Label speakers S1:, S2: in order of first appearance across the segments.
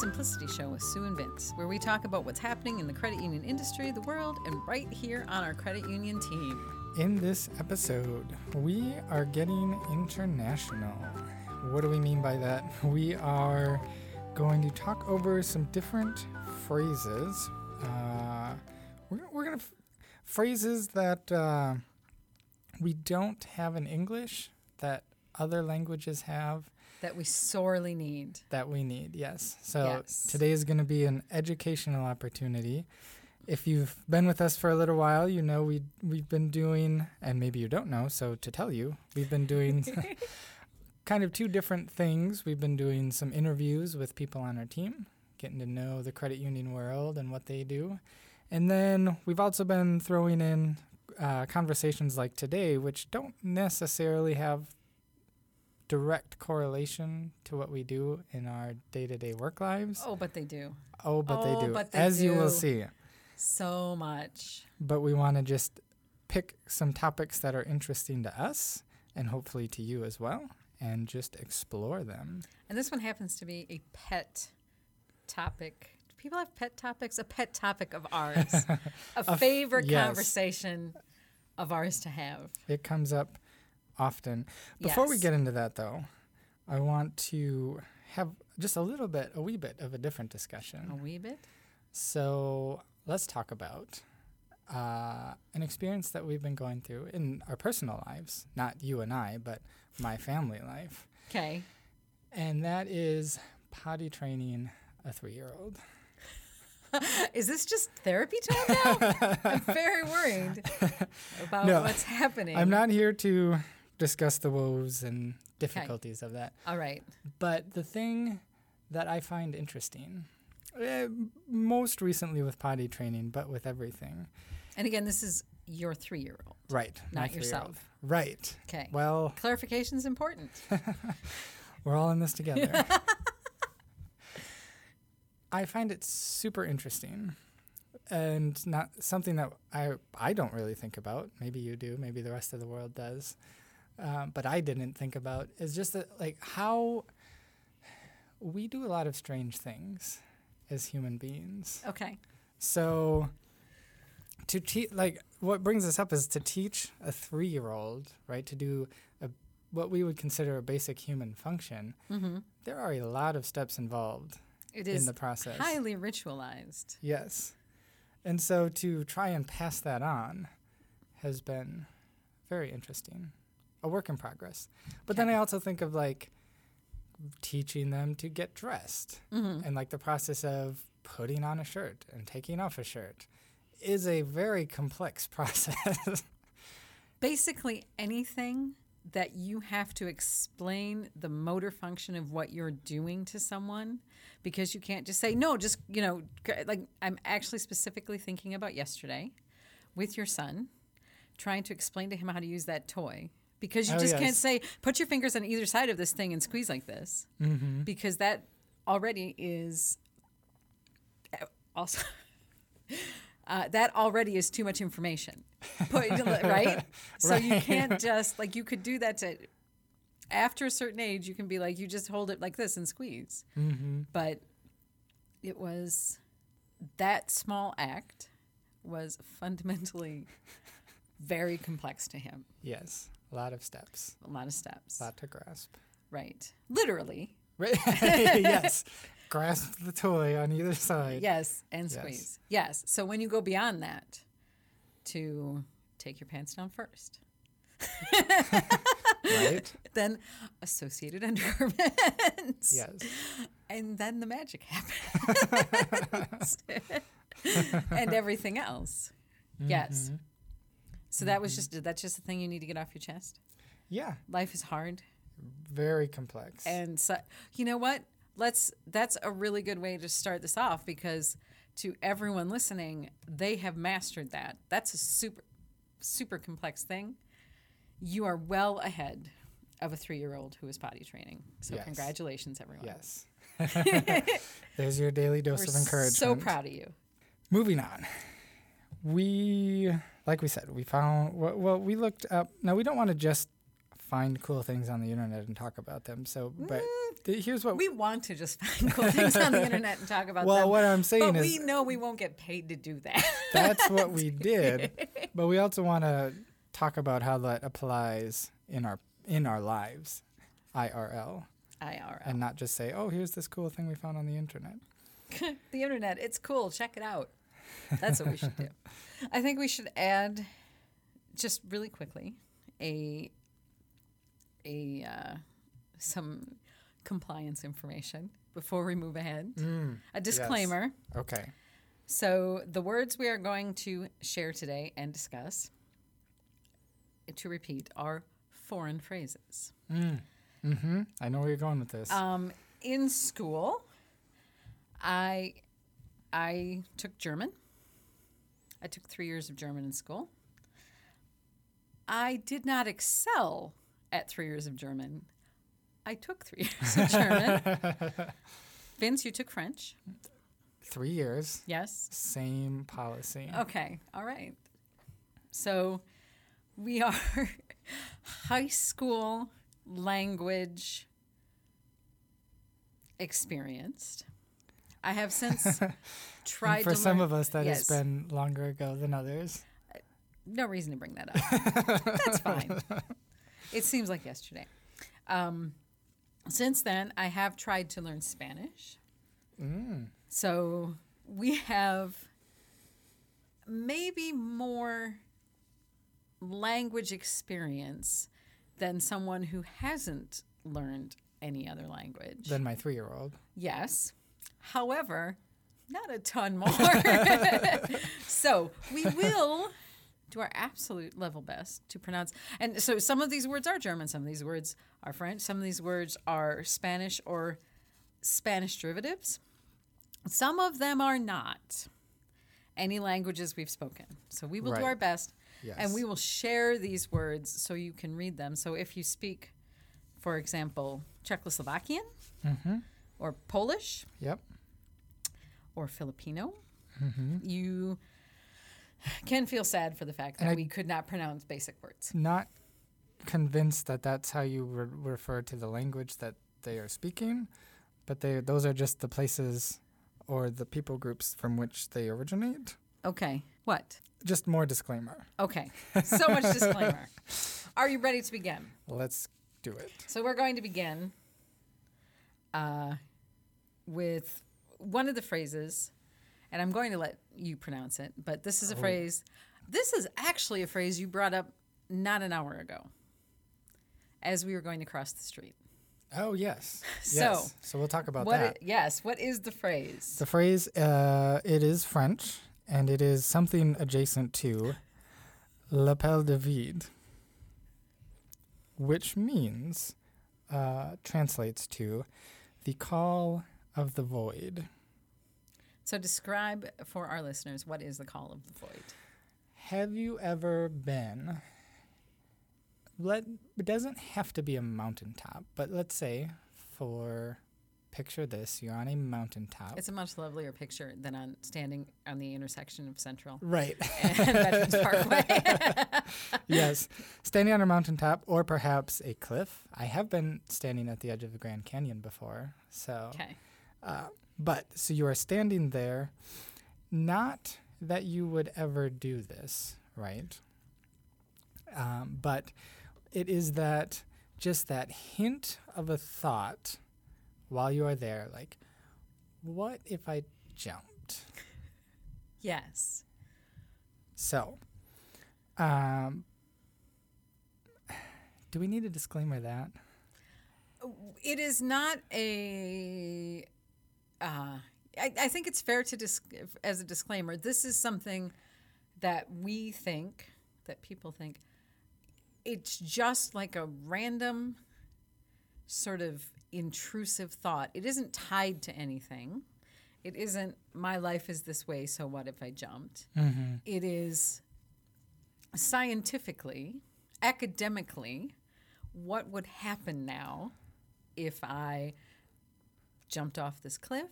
S1: Simplicity Show with Sue and Vince, where we talk about what's happening in the credit union industry, the world, and right here on our credit union team.
S2: In this episode, we are getting international. What do we mean by that? We are going to talk over some different phrases. Uh, we're, we're going to f- phrases that uh, we don't have in English that other languages have
S1: That we sorely need.
S2: that we need. Yes. So
S1: Yes.
S2: today is going to be an educational opportunity. If you've been with us for a little while, you know we we've been doing, and maybe you don't know. So to tell you, we've been doing kind of two different things. We've been doing some interviews with people on our team, getting to know the credit union world and what they do, and then we've also been throwing in uh, conversations like today, which don't necessarily have direct correlation to what we do in our day-to-day work lives.
S1: Oh, but they do.
S2: Oh, but
S1: Oh,
S2: they do,
S1: but they
S2: as you will see.
S1: So much.
S2: But we want to just pick some topics that are interesting to us and hopefully to you as well, and just explore them.
S1: And this one happens to be a pet topic. Do people have pet topics? A pet topic of ours. a favorite
S2: yes.
S1: conversation of ours to have.
S2: It comes up often. Before we get into that, though, I want to have just a little bit, a wee bit of a different discussion.
S1: A wee bit.
S2: So let's talk about uh, an experience that we've been going through in our personal lives, not you and I, but my family life.
S1: Okay.
S2: And that is potty training a three year old.
S1: Is this just therapy time now? I'm very worried about
S2: No,
S1: what's happening.
S2: I'm not here to discuss the woes and difficulties of that.
S1: All right.
S2: But the thing that I find interesting, uh, most recently with potty training, but with everything,
S1: And again, this is your three year old.
S2: right?
S1: Not yourself.
S2: Right.
S1: Okay.
S2: Well,
S1: Clarification is important.
S2: we're all in this together. I find it super interesting and not something that I I don't really think about. Maybe you do. Maybe the rest of the world does. Um, but I didn't think about is just that, like how we do a lot of strange things as human beings.
S1: Okay.
S2: So to teach, like, what brings us up is to teach a three-year-old, right, to do a, what we would consider a basic human function.
S1: Mm-hmm.
S2: There are a lot of steps involved
S1: It
S2: in
S1: is
S2: the process.
S1: highly ritualized.
S2: Yes, and so to try and pass that on has been very interesting, a work in progress. But then I also think of like teaching them to get dressed
S1: Mm-hmm.
S2: and like the process of putting on a shirt and taking off a shirt is a very complex process.
S1: Basically, anything that you have to explain the motor function of what you're doing to someone because you can't just say, no, just, you know, like I'm actually specifically thinking about yesterday with your son, trying to explain to him how to use that toy. Because you
S2: Oh,
S1: just can't say, put your fingers on either side of this thing and squeeze like this.
S2: mm-hmm.
S1: because that already is also uh, that already is too much information. Put- right? So you can't just like you could do that to after a certain age you can be like you just hold it like this and squeeze.
S2: Mm-hmm.
S1: but it was that small act was fundamentally very complex to him.
S2: Yes, a lot of steps,
S1: a lot of steps
S2: a lot to grasp.
S1: right literally
S2: Right? yes, grasp the toy on either side.
S1: Yes, and squeeze. Yes. So when you go beyond that, to take your pants down first,
S2: Right?
S1: then associated undergarments.
S2: Yes.
S1: And then the magic happens. and everything else. Yes.
S2: Mm-hmm.
S1: So that was mm-hmm. just that's just the thing you need to get off your chest.
S2: Yeah,
S1: Life is hard.
S2: very complex.
S1: And so, you know what? Let's. That's a really good way to start this off because to everyone listening, they have mastered that. That's a super, super complex thing. You are well ahead of a three-year-old who is potty training. So
S2: Yes.
S1: congratulations, everyone.
S2: yes. There's your daily dose
S1: We're
S2: of encouragement.
S1: so proud of you.
S2: Moving on. We, like we said, we found, well, well we looked up. Now, we don't want to just find cool things on the internet and talk about them. So, but mm, th- here's what
S1: We want to just find cool things on the internet and talk about
S2: well,
S1: them.
S2: what I'm saying
S1: but
S2: is
S1: we know we won't get paid to do that.
S2: that's what we did. But we also want to talk about how that applies in our in our lives, IRL,
S1: IRL.
S2: and not just say, "Oh, here's this cool thing we found on the internet."
S1: the internet, it's cool. Check it out. That's what we should do. I think we should add, just really quickly, a a uh, some compliance information before we move ahead. a disclaimer.
S2: Okay.
S1: So the words we are going to share today and discuss, to repeat, are foreign phrases.
S2: Mm-hmm. I know where you're going with this.
S1: Um, in school, I I took German. I took three years of German in school. I did not excel at three years of German. I took three years of German. Vince, you took French.
S2: Three years,
S1: Yes.
S2: same policy.
S1: Okay. All right. So we are high school language experienced. I have since tried
S2: for some
S1: learn-
S2: of us, that
S1: Yes.
S2: has been longer ago than others.
S1: no reason to bring that up. That's fine. It seems like yesterday. Um, since then, I have tried to learn Spanish.
S2: Mm.
S1: So we have maybe more language experience than someone who hasn't learned any other language.
S2: Than my three-year-old.
S1: Yes. However, not a ton more. so we will do our absolute level best to pronounce. And so some of these words are German, some of these words are French, some of these words are Spanish or Spanish derivatives. Some of them are not any languages we've spoken. So we will do our best
S2: Yes.
S1: and we will share these words so you can read them. So if you speak, for example, Czechoslovakian
S2: Mm-hmm.
S1: or Polish
S2: Yep.
S1: Or Filipino,
S2: Mm-hmm.
S1: you can feel sad for the fact that
S2: I-
S1: we could not pronounce basic words.
S2: Not convinced that that's how you re- refer to the language that they are speaking, but they those are just the places or the people groups from which they originate.
S1: Okay. What?
S2: Just more disclaimer.
S1: Okay. So much disclaimer. Are you ready to begin?
S2: Let's do it.
S1: So we're going to begin uh, with one of the phrases, and I'm going to let you pronounce it, but this is a phrase. This is actually a phrase you brought up not an hour ago as we were going to cross the street.
S2: Oh yes.
S1: So,
S2: yes. So we'll talk about that.
S1: yes. What is the phrase?
S2: The phrase uh, it is French and it is something adjacent to l'appel de vide, which means uh, translates to the call of the void.
S1: So describe for our listeners what is the call of the void.
S2: Have you ever been? Let it doesn't have to be a mountaintop, but let's say for picture this, you're on a mountaintop.
S1: It's a much lovelier picture than on standing on the intersection of Central
S2: right.
S1: and Veterans Parkway.
S2: yes, standing on a mountaintop or perhaps a cliff. I have been standing at the edge of the Grand Canyon before. So,
S1: okay.
S2: Uh, but so you are standing there, not that you would ever do this, right? Um, but it is that just that hint of a thought while you are there, like, what if I jumped?
S1: Yes.
S2: So, um, do we need a disclaimer that?
S1: It is not a. Uh, I, I think it's fair to dis- as a disclaimer. This is something that we think that people think it's just like a random sort of intrusive thought. It isn't tied to anything. It isn't my life is this way, so what if I jumped? It is scientifically, academically, what would happen now if I jumped off this cliff,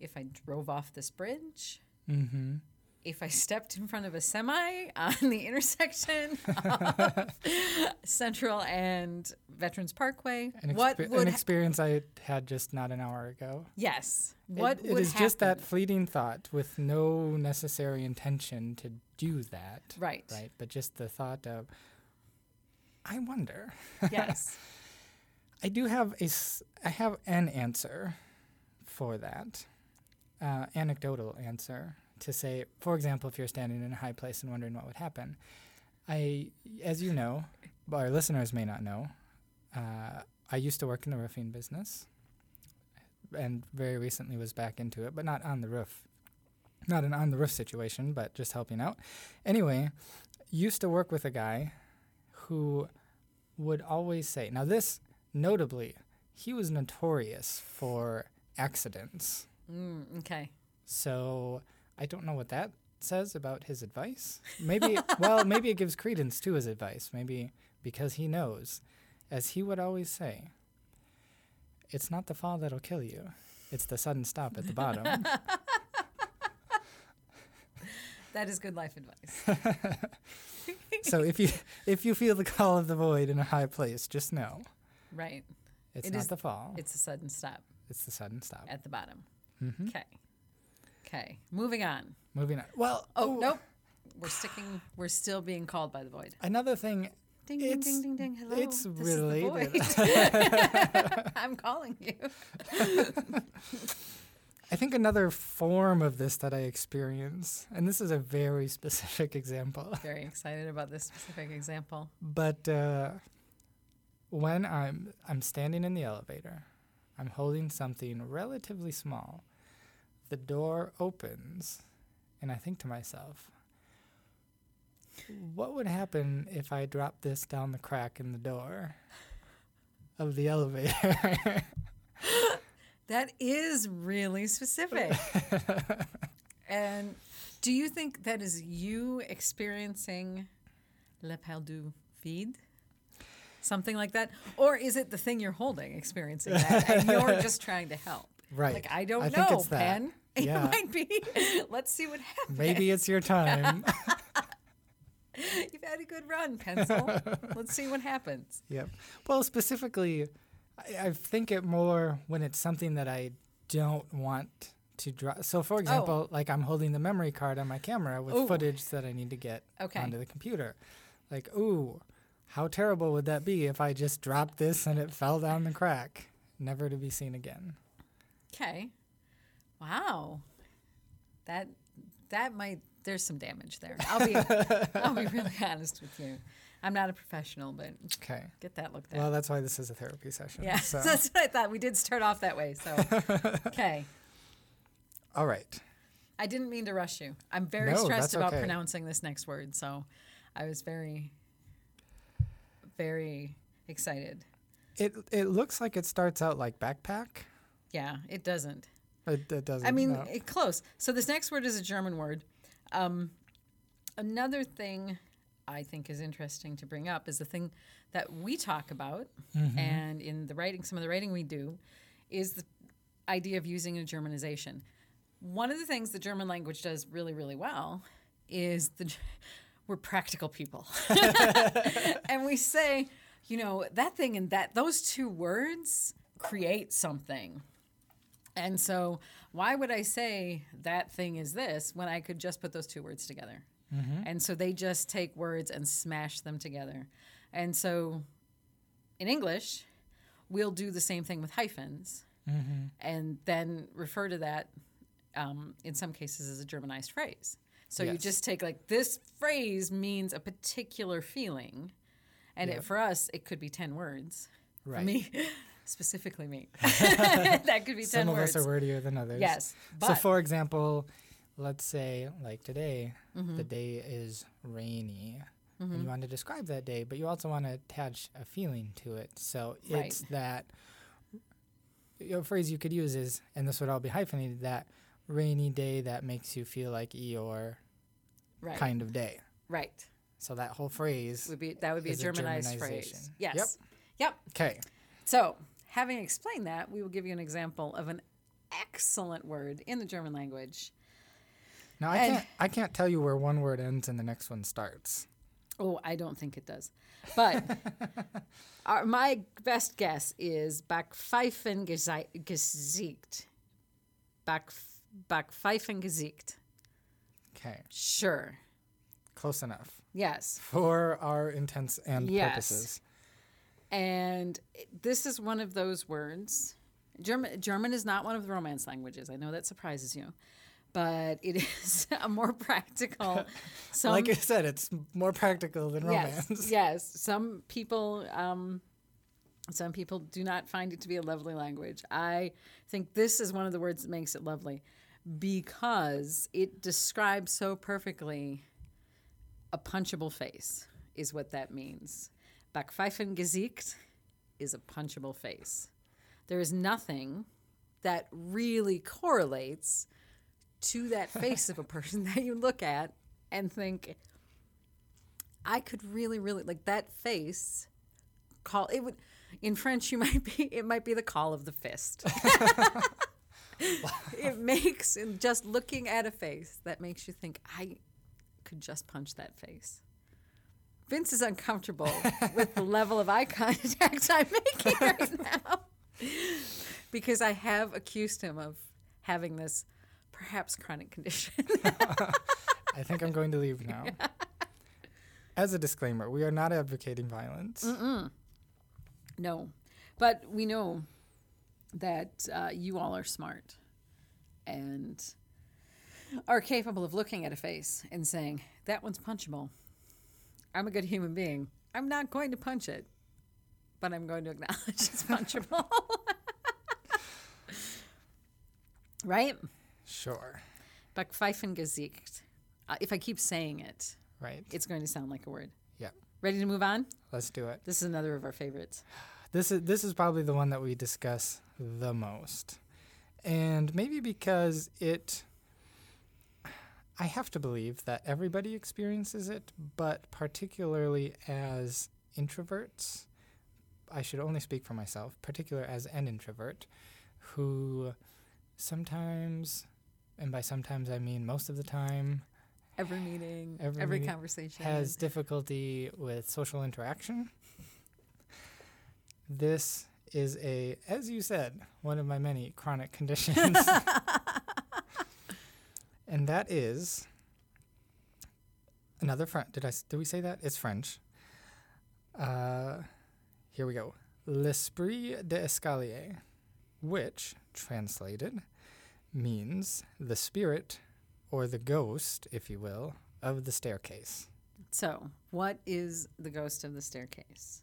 S1: if I drove off this bridge,
S2: Mm-hmm.
S1: if I stepped in front of a semi on the intersection of Central and Veterans Parkway,
S2: An,
S1: what would
S2: an
S1: ha-
S2: experience I had just not an hour ago.
S1: yes,
S2: It-
S1: what
S2: it
S1: would
S2: is just that fleeting thought with no necessary intention to do that.
S1: Right.
S2: Right. But just the thought of, I wonder.
S1: Yes.
S2: I do have a, I have an answer for that, uh, anecdotal answer to say, for example, if you're standing in a high place and wondering what would happen, I, as you know, but our listeners may not know, uh, I used to work in the roofing business, and very recently was back into it, but not on the roof, not an on the roof situation, but just helping out. Anyway, used to work with a guy who would always say, now this notably, he was notorious for accidents.
S1: Mm, okay.
S2: So I don't know what that says about his advice. Maybe, well, maybe it gives credence to his advice. Maybe because he knows, as he would always say, it's not the fall that'll kill you, it's the sudden stop at the bottom.
S1: That is good life advice.
S2: so if you if you feel the call of the void in a high place, just know
S1: right.
S2: it's
S1: It
S2: not
S1: is-
S2: the fall;
S1: It's a sudden stop
S2: it's the sudden stop.
S1: at the bottom.
S2: hmm
S1: Okay. Okay. Moving on.
S2: Moving on. Well,
S1: Oh,
S2: ooh,
S1: nope. We're sticking, we're still being called by the void.
S2: Another thing
S1: Ding, ding, ding, ding, ding. Hello.
S2: it's
S1: this
S2: related.
S1: Is the void. I'm calling you.
S2: I think another form of this that I experience, and this is a very specific example,
S1: Very excited about this specific example.
S2: but uh, when I'm I'm standing in the elevator, I'm holding something relatively small. The door opens, and I think to myself, what would happen if I dropped this down the crack in the door of the elevator?
S1: That is really specific. and do you think that is you experiencing l'appel du vide? Something like that? Or is it the thing you're holding experiencing that and you're just trying to help?
S2: right.
S1: Like, I don't
S2: I
S1: know,
S2: think it's that.
S1: Pen.
S2: Yeah.
S1: It might be. Let's see what happens.
S2: Maybe it's your time.
S1: You've had a good run, Pencil. Let's see what happens.
S2: Yep. Well, specifically, I, I think it more when it's something that I don't want to draw. So, for oh. example, like I'm holding the memory card on my camera with
S1: Ooh.
S2: footage that I need to get
S1: Okay.
S2: onto the computer. Like, ooh, how terrible would that be if I just dropped this and it fell down the crack, never to be seen again?
S1: Okay. Wow. That that might there's some damage there. I'll be I'll be really honest with you. I'm not a professional, but
S2: Okay.
S1: get that looked at.
S2: Well, that's why this is a therapy session.
S1: yeah,
S2: So,
S1: that's what I thought. We did start off that way, so okay.
S2: all right.
S1: I didn't mean to rush you. I'm very
S2: No,
S1: stressed about
S2: okay.
S1: pronouncing this next word, so I was very, very excited.
S2: It it looks like it starts out like backpack.
S1: Yeah, it doesn't.
S2: It, it doesn't.
S1: I mean,
S2: no.
S1: it, close. So this next word is a German word. Um, another thing I think is interesting to bring up is the thing that we talk about,
S2: Mm-hmm.
S1: and in the writing, some of the writing we do, is the idea of using a Germanization. One of the things the German language does really, really well is the we're practical people, and we say, you know, that thing and that those two words create something. And so, why would I say that thing is this when I could just put those two words together? And so they just take words and smash them together. And so, in English, we'll do the same thing with hyphens and then refer to that um, in some cases as a Germanized phrase. So you just take like this phrase means a particular feeling. And it, for us, it could be 10 words. For
S2: Right.
S1: me, specifically me. that could be 10
S2: Some of
S1: words.
S2: us are wordier than others.
S1: Yes.
S2: so, for example, let's say, like today,
S1: Mm-hmm.
S2: the day is rainy. And you want to describe that day, but you also want to attach a feeling to it. So
S1: Right.
S2: it's that phrase you could use is, and this would all be hyphenated, that rainy day that makes you feel like Eeyore
S1: right.
S2: kind of day.
S1: right.
S2: So that whole phrase.
S1: Would be that would be a
S2: is a
S1: Germanized phrase. Yes.
S2: Yep.
S1: Yep.
S2: Okay.
S1: So, having explained that, we will give you an example of an excellent word in the German language
S2: Now I
S1: And-
S2: can't I can't tell you where one word ends and the next one starts.
S1: Oh, I don't think it does. But our, my best guess is Backpfeifengesicht. Back, Backpfeifengesicht.
S2: Okay,
S1: Sure.
S2: close enough
S1: Yes.
S2: for our intents and
S1: Yes.
S2: purposes.
S1: And this is one of those words. German, German is not one of the Romance languages. I know that surprises you, but it is a more practical. Some,
S2: like I said, it's more practical than romance.
S1: Yes, yes. Some people, um, some people do not find it to be a lovely language. I think this is one of the words that makes it lovely because it describes so perfectly a punchable face is what that means. Backpfeifengesicht is a punchable face. There is nothing that really correlates to that face of a person that you look at and think, I could really, really like that face. Call it would in French. You might be it might be the call of the fist. it makes just looking at a face that makes you think I could just punch that face. Vince is uncomfortable with the level of eye contact I'm making right now because I have accused him of having this perhaps chronic condition.
S2: I think I'm going to leave now. As a disclaimer, we are not advocating violence.
S1: No, but we know that uh, you all are smart and are capable of looking at a face and saying, that one's punchable. I'm a good human being. I'm not going to punch it, but I'm going to acknowledge it's punchable. right?
S2: Sure.
S1: Backpfeifengesicht. Uh, if I keep saying it,
S2: Right.
S1: it's going to sound like a word.
S2: Yeah.
S1: Ready to move on?
S2: Let's do it.
S1: This is another of our favorites.
S2: This is this is probably the one that we discuss the most. And maybe because it I have to believe that everybody experiences it, but particularly as introverts, I should only speak for myself, particular as an introvert who sometimes and by sometimes I mean most of the time
S1: Every meeting,
S2: Every
S1: every,
S2: meeting
S1: conversation
S2: has difficulty with social interaction. This is a, as you said, one of my many chronic conditions. and that is another French. Did I? Did we say that? It's French. Uh, here we go. L'esprit d'escalier, which translated means the spirit or the ghost, if you will, of the staircase.
S1: So, what is the ghost of the staircase?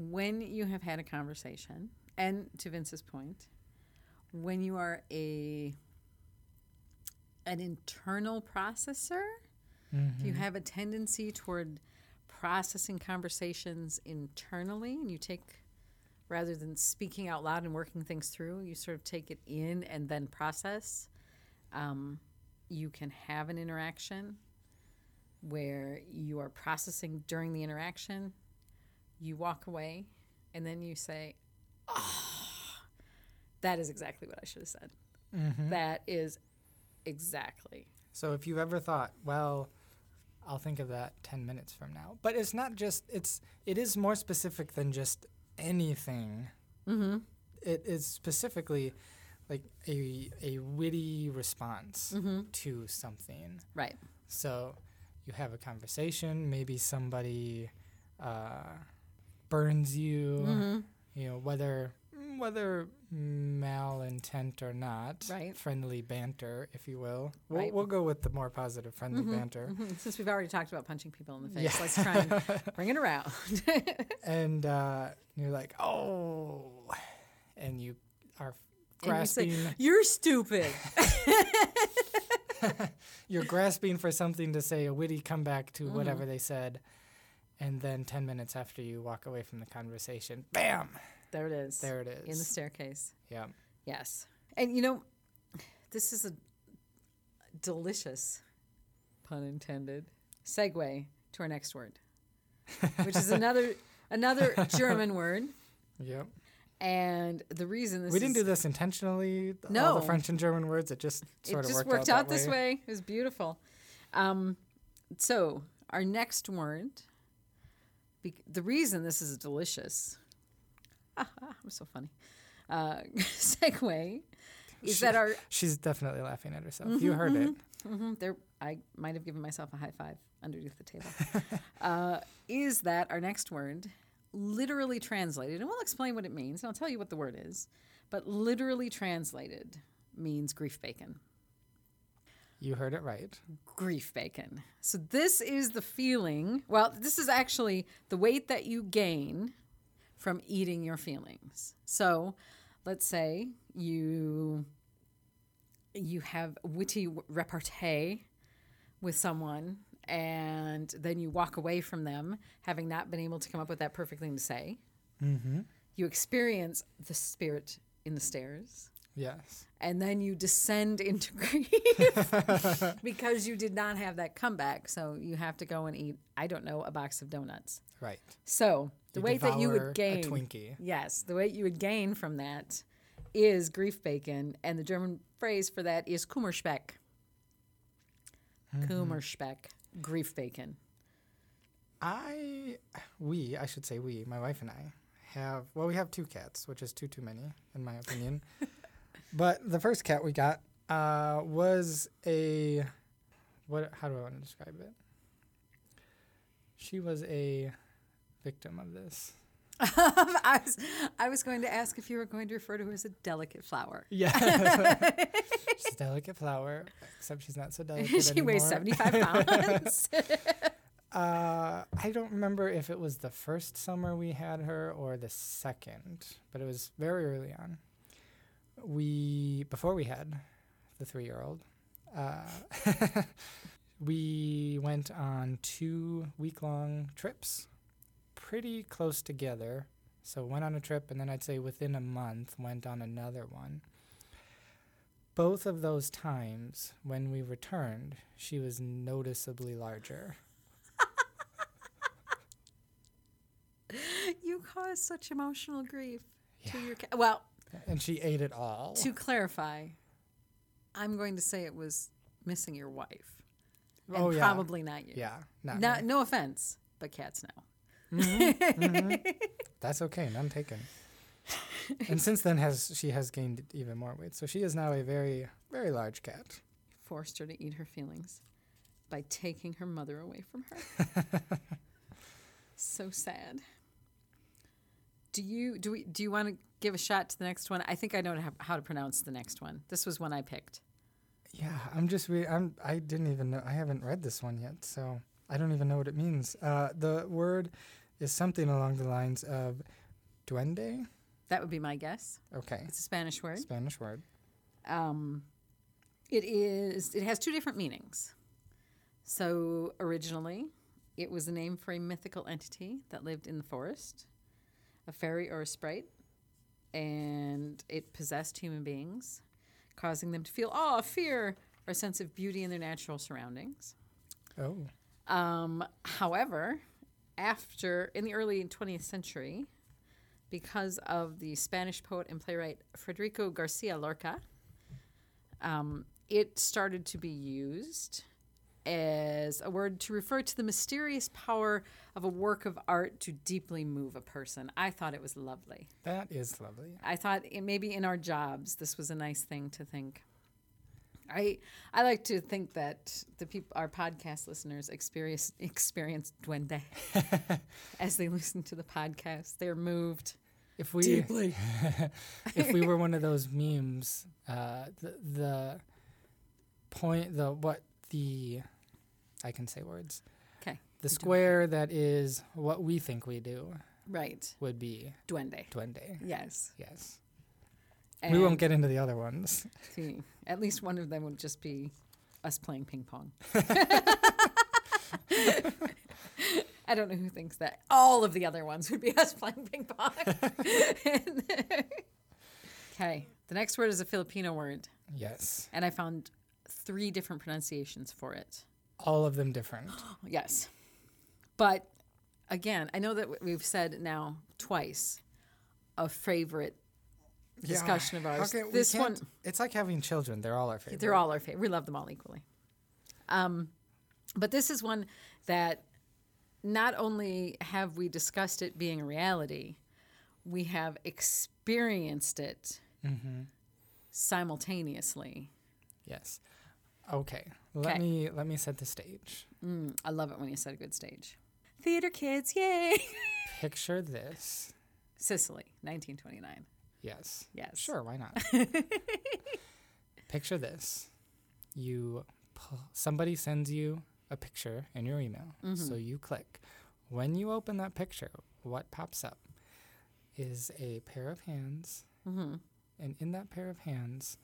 S1: When you have had a conversation, and to Vince's point, when you are a an internal processor, if you have a tendency toward processing conversations internally and you take rather than speaking out loud and working things through, you sort of take it in and then process. Um, you can have an interaction where you are processing during the interaction, you walk away, and then you say, Oh, that is exactly what I should have said. That is exactly.
S2: So if you've ever thought, well, I'll think of that 10 minutes from now. But it's not just it's it is more specific than just anything.
S1: Mm-hmm.
S2: It is specifically like a a witty response
S1: Mm-hmm.
S2: to something.
S1: Right.
S2: So you have a conversation, maybe somebody uh, burns you,
S1: Mm-hmm.
S2: you know, whether whether malintent or not,
S1: Right.
S2: friendly banter, if you will. We'll,
S1: Right.
S2: we'll go with the more positive friendly
S1: Mhm,
S2: banter.
S1: mhm. Since we've already talked about punching people in the face,
S2: Yeah.
S1: let's try and bring it around.
S2: And uh, you're like, oh, and you are
S1: And you
S2: grasping,
S1: You're stupid.
S2: you're grasping for something to say, a witty comeback to
S1: Mm-hmm.
S2: whatever they said. And then 10 minutes after you walk away from the conversation, bam,
S1: There it is.
S2: there it is.
S1: In the staircase.
S2: yeah.
S1: Yes. And you know, this is a delicious, pun intended, segue to our next word, which is another another German word.
S2: Yep.
S1: And the reason this
S2: we didn't do this intentionally. All
S1: No.
S2: the French and German words. It just sort
S1: it
S2: of
S1: just
S2: worked,
S1: worked
S2: out,
S1: out,
S2: that
S1: this way. It was beautiful. Um, so our next word, be- the reason this is delicious, I'm so funny. Uh, segue is that our
S2: She's definitely laughing at herself.
S1: Mm-hmm,
S2: you heard it.
S1: hmm there I might have given myself a high five underneath the table. uh, is that our next word, literally translated, and we'll explain what it means, and I'll tell you what the word is, but literally translated means grief bacon.
S2: You heard it right.
S1: grief bacon. So this is the feeling. Well, this is actually the weight that you gain from eating your feelings. So, let's say you you have witty repartee with someone and then you walk away from them having not been able to come up with that perfect thing to say.
S2: Mm-hmm.
S1: You experience the spirit in the stairs
S2: Yes.
S1: and then you descend into grief because you did not have that comeback. So you have to go and eat, I don't know, a box of donuts.
S2: Right.
S1: So the
S2: You
S1: weight that you would gain,
S2: a Twinkie.
S1: yes, the weight you would gain from that is grief bacon, and the German phrase for that is Kummerspeck.
S2: Mm-hmm.
S1: Kummerspeck, grief bacon.
S2: I, we, I should say we, my wife and I, have, well, we have two cats, which is too, too many, in my opinion. but the first cat we got uh, was a, what, how do I want to describe it? She was a victim of this.
S1: I was, I was going to ask if you were going to refer to her as a delicate flower.
S2: Yeah. she's a delicate flower, except she's not so delicate
S1: she weighs 75 pounds.
S2: Uh, I don't remember if it was the first summer we had her or the second, but it was very early on. We before we had the three-year-old, uh, we went on two week-long trips, pretty close together. So went on a trip, and then I'd say within a month went on another one. Both of those times, when we returned, she was noticeably larger.
S1: you cause such emotional grief to your cat. Well,
S2: And she ate it all.
S1: to clarify, I'm going to say it was missing your wife. And
S2: Oh, yeah.
S1: probably not you.
S2: yeah, not
S1: No, no offense, but cats know. Mm-hmm, mm-hmm.
S2: That's okay, none taken. and since then, has she has gained even more weight, so she is now a very, very large cat.
S1: Forced her to eat her feelings by taking her mother away from her. so sad. Do you do we do you want to give a shot to the next one? I think I know how- to pronounce the next one. This was one I picked.
S2: Yeah, I'm just re- I'm I didn't even know I haven't read this one yet, so I don't even know what it means. Uh, the word is something along the lines of duende.
S1: That would be my guess.
S2: Okay,
S1: It's a Spanish word.
S2: Spanish word.
S1: um, it is it has two different meanings so originally it was a name for a mythical entity that lived in the forest a fairy or a sprite and it possessed human beings causing them to feel awe fear or a sense of beauty in their natural surroundings.
S2: Oh,
S1: um, however, after in the early 20th century, because of the Spanish poet and playwright Federico Garcia Lorca, um, it started to be used as a word to refer to the mysterious power of a work of art to deeply move a person. I thought it was lovely.
S2: that is lovely.
S1: I thought it, maybe in our jobs this was a nice thing to think. I I like to think that the people our podcast listeners experience experience duende as they listen to the podcast. They're moved
S2: If we
S1: deeply.
S2: if we were one of those memes, uh, the the point the what the I can say words.
S1: Okay,
S2: The square that is what we think we do
S1: right.
S2: would be
S1: Duende.
S2: duende.
S1: Yes.
S2: Yes.
S1: And
S2: we won't get into the other ones.
S1: see, at least one of them would just be us playing ping pong. I don't know who thinks that. All of the other ones would be us playing ping pong. okay, the next word is a Filipino word,
S2: Yes.
S1: and I found three different pronunciations for it.
S2: All of them different.
S1: Yes. But again, I know that we've said now twice a favorite discussion of ours.
S2: we
S1: this one,
S2: it's like having children. They're all our favorite.
S1: they're all our favorite. We love them all equally. Um, but this is one that not only have we discussed it being a reality, we have experienced it
S2: Mm-hmm.
S1: simultaneously.
S2: Yes. Okay. Let
S1: 'Kay.
S2: me let me set the stage.
S1: Mm, I love it when you set a good stage. Theater kids, yay!
S2: Picture this.
S1: Sicily, 1929.
S2: Yes.
S1: Yes.
S2: Sure, why not? Picture this. You pu- somebody sends you a picture in your email. So you click. When you open that picture, what pops up is a pair of hands.
S1: Mm-hmm.
S2: And in that pair of hands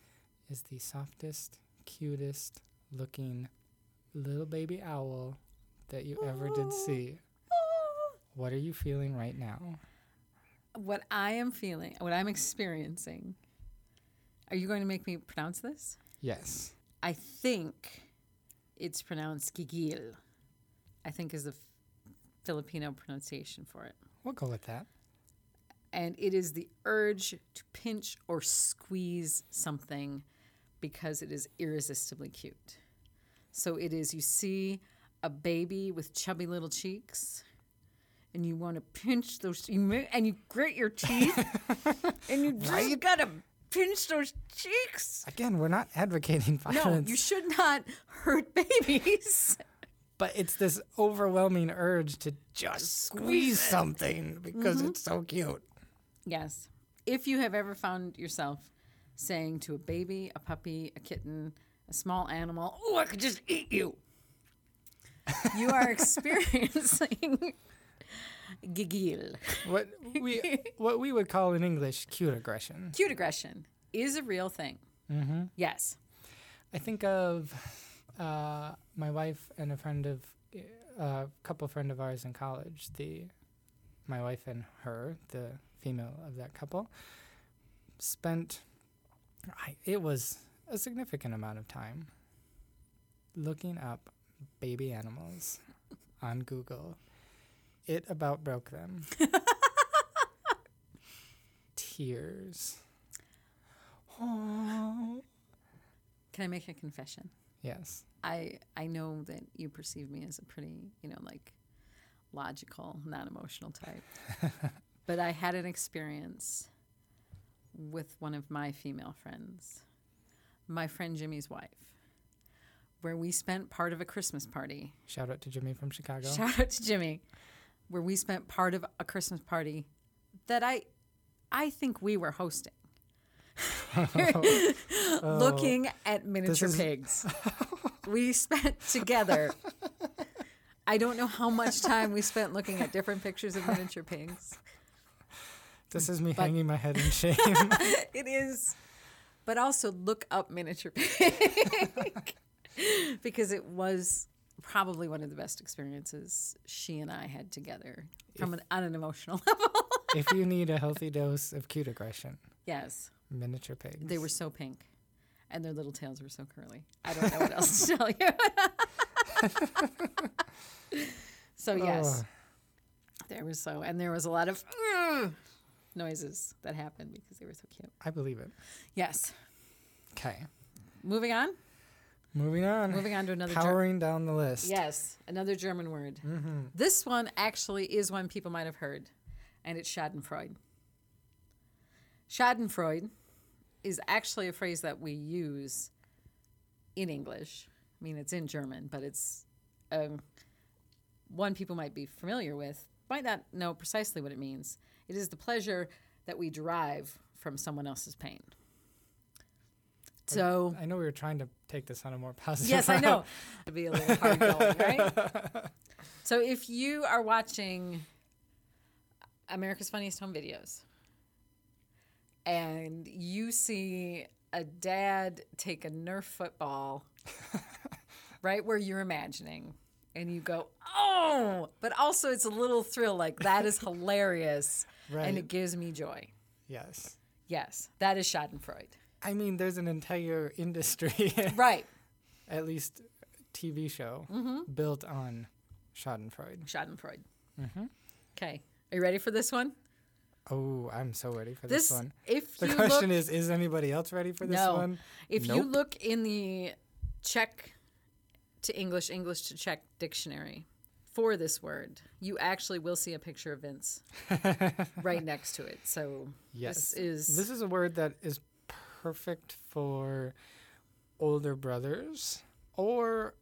S2: is the softest, cutest looking little baby owl that you ever did see. What are you feeling right now?
S1: What I am feeling, what I'm experiencing. Are you going to make me pronounce this?
S2: Yes.
S1: I think it's pronounced gigil. I think is the Filipino pronunciation for it.
S2: We'll go with that.
S1: And it is the urge to pinch or squeeze something because it is irresistibly cute. So it is, you see a baby with chubby little cheeks. And you want to pinch those, you ma- and you grit your teeth, and you just gotta pinch those cheeks.
S2: Again, we're not advocating violence No,
S1: you should not hurt babies.
S2: but it's this overwhelming urge to just squeeze something because
S1: Mm-hmm.
S2: it's so cute.
S1: Yes. If you have ever found yourself saying to a baby, a puppy, a kitten, a small animal, oh, I could just eat you, you are experiencing gigil.
S2: What we what we would call in English cute aggression.
S1: Cute aggression is a real thing. Mm-hmm. Yes.
S2: I think of uh, my wife and a friend of a couple friend of ours in college. The my wife and her, the female of that couple, spent. I, it was a significant amount of time looking up baby animals on Google. It about broke them. Tears. Oh.
S1: Can I make a confession?
S2: Yes.
S1: I I know that you perceive me as a pretty, you know, like logical, non-emotional type. but I had an experience with one of my female friends, my friend Jimmy's wife, where we spent part of a Christmas party.
S2: Shout out to Jimmy from Chicago.
S1: Shout out to Jimmy, where we spent part of a Christmas party that I I think we were hosting. Oh. Looking at miniature
S2: is-
S1: pigs. we spent together. I don't know how much time we spent looking at different pictures of miniature pigs.
S2: This is me hanging my head in shame.
S1: It is. But also look up miniature pig. because it was probably one of the best experiences she and I had together from an, on an emotional level.
S2: if you need a healthy dose of cute aggression,
S1: yes.
S2: miniature pigs.
S1: They were so pink. And their little tails were so curly. I don't know what else to tell you. so yes,
S2: Ugh.
S1: there was so, and there was a lot of noises that happened because they were so cute.
S2: I believe it.
S1: Yes.
S2: Okay.
S1: Moving on.
S2: Moving on.
S1: Moving on to another. Ger-
S2: Powering down the list.
S1: yes, another German word. This one actually is one people might have heard, and it's Schadenfreude. Schadenfreude is actually a phrase that we use in English. I mean, it's in German, but it's um, one people might be familiar with, might not know precisely what it means. It is the pleasure that we derive from someone else's pain. So,
S2: I know we were trying to take this on a more positive
S1: yes, I know. To be a little hard going, right? So, if you are watching America's Funniest Home Videos and you see a dad take a Nerf football right where you're imagining, and you go, oh, but also it's a little thrill like that is hilarious and it gives me joy.
S2: Yes.
S1: Yes, that is Schadenfreude.
S2: I mean, there's an entire industry,
S1: Right,
S2: at least TV show,
S1: Mm-hmm.
S2: built on Schadenfreude.
S1: Schadenfreude. Okay, are you ready for this one?
S2: Oh, I'm so ready for this,
S1: This,
S2: one.
S1: if
S2: The question
S1: look,
S2: is, is anybody else ready for this
S1: No.
S2: one?
S1: if you look in the Czech to English, English to Czech dictionary for this word, you actually will see a picture of Vince right next to it. So
S2: Yes.
S1: this is
S2: This is a word that is perfect for older brothers or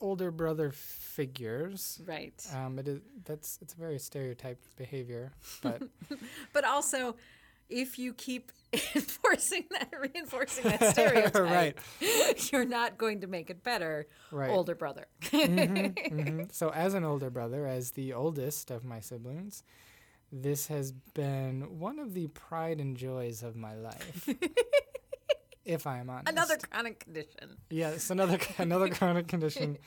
S2: older brother figures.
S1: right.
S2: Um, it is that's it's a very stereotyped behavior, but
S1: But also, if you keep enforcing that, reinforcing that stereotype,
S2: Right.
S1: you're not going to make it better.
S2: right.
S1: Older brother.
S2: Mhm. So, as an older brother, as the oldest of my siblings, this has been one of the pride and joys of my life. if I am honest.
S1: Another chronic condition.
S2: Yes, another another chronic condition.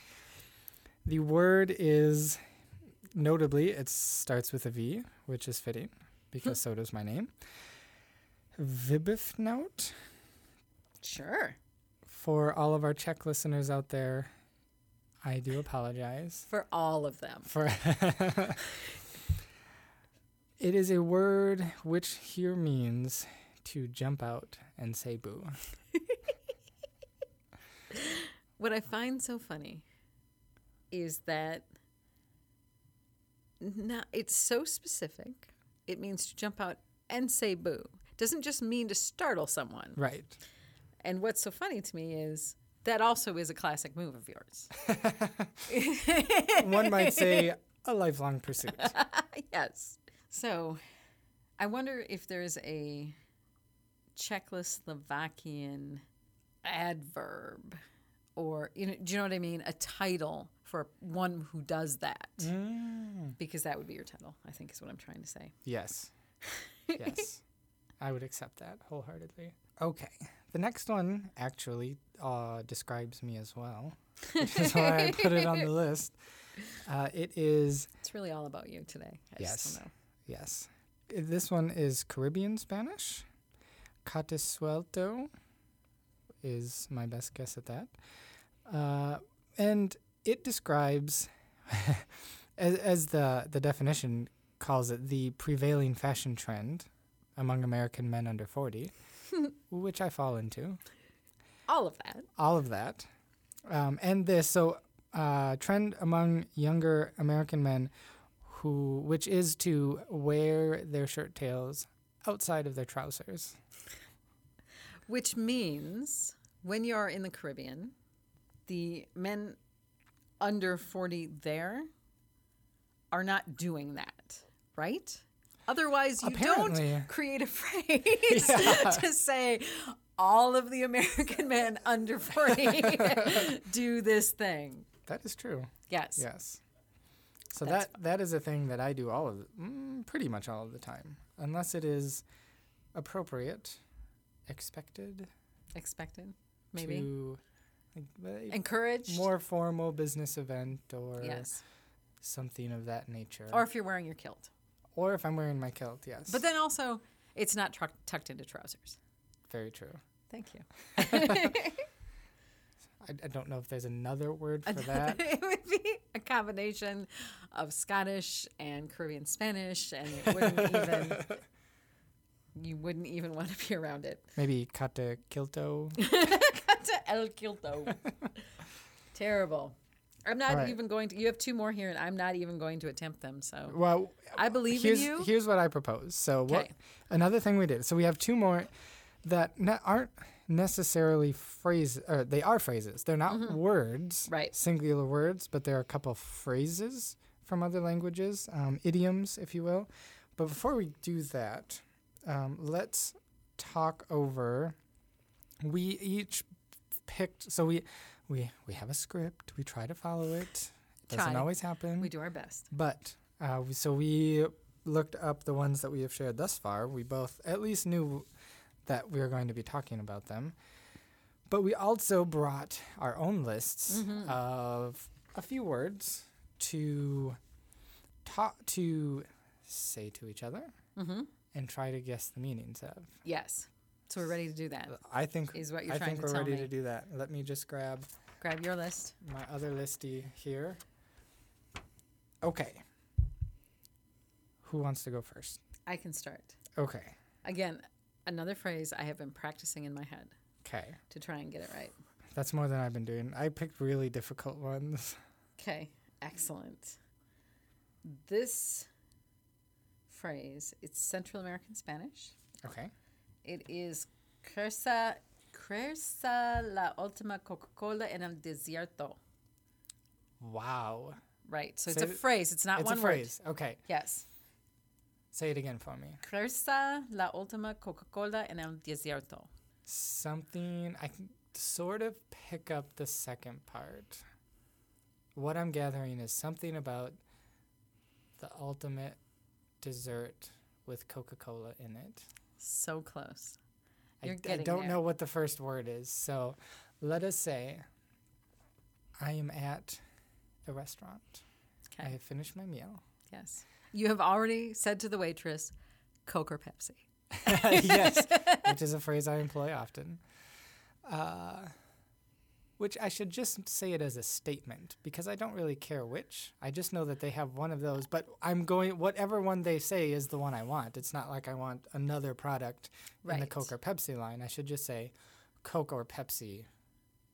S2: The word is notably it starts with a V, which is fitting because so does my name. Vybafnout.
S1: Sure.
S2: For all of our Czech listeners out there, I do apologize
S1: For all of them.
S2: for It is a word which here means to jump out and say boo.
S1: What I find so funny is that not, it's so specific. It means to jump out and say boo. Doesn't just mean to startle someone.
S2: Right.
S1: And what's so funny to me is that also is a classic move of yours.
S2: One might say a lifelong pursuit.
S1: yes. So I wonder if there's a Czechoslovakian adverb or, you know, do you know what I mean? A title for one who does that.
S2: Mm.
S1: Because that would be your title, I think is what I'm trying to say.
S2: Yes. Yes. I would accept that wholeheartedly. Okay. The next one actually uh, describes me as well, which is why I put it on the list. Uh, it is,
S1: It's really all about you today. I
S2: Yes.
S1: just don't know.
S2: yes. This one is Caribbean Spanish. Catisuelto is my best guess at that. Uh, and it describes, as, as the, the definition calls it, the prevailing fashion trend among American men under 40, which I fall into.
S1: All of that.
S2: All of that. Um, and this, so uh, trend among younger American men who, which is to wear their shirt tails outside of their trousers.
S1: Which means when you're in the Caribbean, the men under 40 there are not doing that, right? Otherwise, you
S2: Apparently.
S1: don't create a phrase to say all of the American men under 40 do this thing.
S2: That is true.
S1: Yes.
S2: Yes. So
S1: That's
S2: that that is a thing that I do all of mm, pretty much all of the time, unless it is appropriate, expected,
S1: Expected, maybe.
S2: to like,
S1: Encouraged.
S2: more formal business event or
S1: Yes.
S2: something of that nature.
S1: Or if you're wearing your kilt.
S2: Or if I'm wearing my kilt, yes.
S1: But then also, it's not truck tucked into trousers.
S2: very true.
S1: Thank you.
S2: I, I don't know if there's another word for that.
S1: it would be a combination of Scottish and Caribbean Spanish, and it wouldn't even you wouldn't even want to be around it.
S2: Maybe kata kilto.
S1: to El Kilto. Terrible. I'm not
S2: right.
S1: even going to. You have two more here, and I'm not even going to attempt them. So
S2: Well,
S1: I believe
S2: here's,
S1: in you.
S2: Here's what I propose. So what? Another thing we did. So we have two more that ne- aren't necessarily phrases. Or they are phrases. They're not words.
S1: Mm-hmm. Right.
S2: Singular words, but they're a couple phrases from other languages, um, idioms, if you will. But before we do that, um, let's talk over. We each picked. So we we we have a script. We try to follow it. It doesn't always happen.
S1: We do our best.
S2: But uh, we, so we looked up the ones that we have shared thus far. We both at least knew that we were going to be talking about them. But we also brought our own lists
S1: Mm-hmm.
S2: of a few words to talk to say to each other
S1: Mm-hmm.
S2: and try to guess the meanings of.
S1: Yes. So we're ready to do that.
S2: I think
S1: Is what you're
S2: I
S1: trying
S2: think
S1: to
S2: we're
S1: tell
S2: ready
S1: me.
S2: to do that. Let me just grab
S1: Grab your list.
S2: my other listy here. Okay. Who wants to go first?
S1: I can start.
S2: Okay.
S1: Again, another phrase I have been practicing in my head
S2: Okay.
S1: to try and get it right.
S2: That's more than I've been doing. I picked really difficult ones.
S1: Okay, excellent. This phrase, it's Central American Spanish.
S2: Okay.
S1: It is Cresa, Cresa la última Coca-Cola en el desierto.
S2: Wow.
S1: Right. So it's a
S2: it-
S1: phrase. It's not one word.
S2: it's
S1: one
S2: a phrase. Okay.
S1: Yes.
S2: Say it again for me.
S1: Cresa la última Coca-Cola en el desierto.
S2: Something I can sort of pick up the second part. What I'm gathering is something about the ultimate dessert with Coca Cola in it.
S1: So close.
S2: I-
S1: You're
S2: I,
S1: getting
S2: don't
S1: there.
S2: know what the first word is. So let us say I am at a restaurant. I have finished my meal.
S1: Yes. You have already said to the waitress, Coke or Pepsi.
S2: yes, which is a phrase I employ often. Uh, which I should just say it as a statement because I don't really care which. I just know that they have one of those, but I'm going whatever one they say is the one I want. It's not like I want another product in the
S1: Right.
S2: Coke or Pepsi line. I should just say Coke or Pepsi,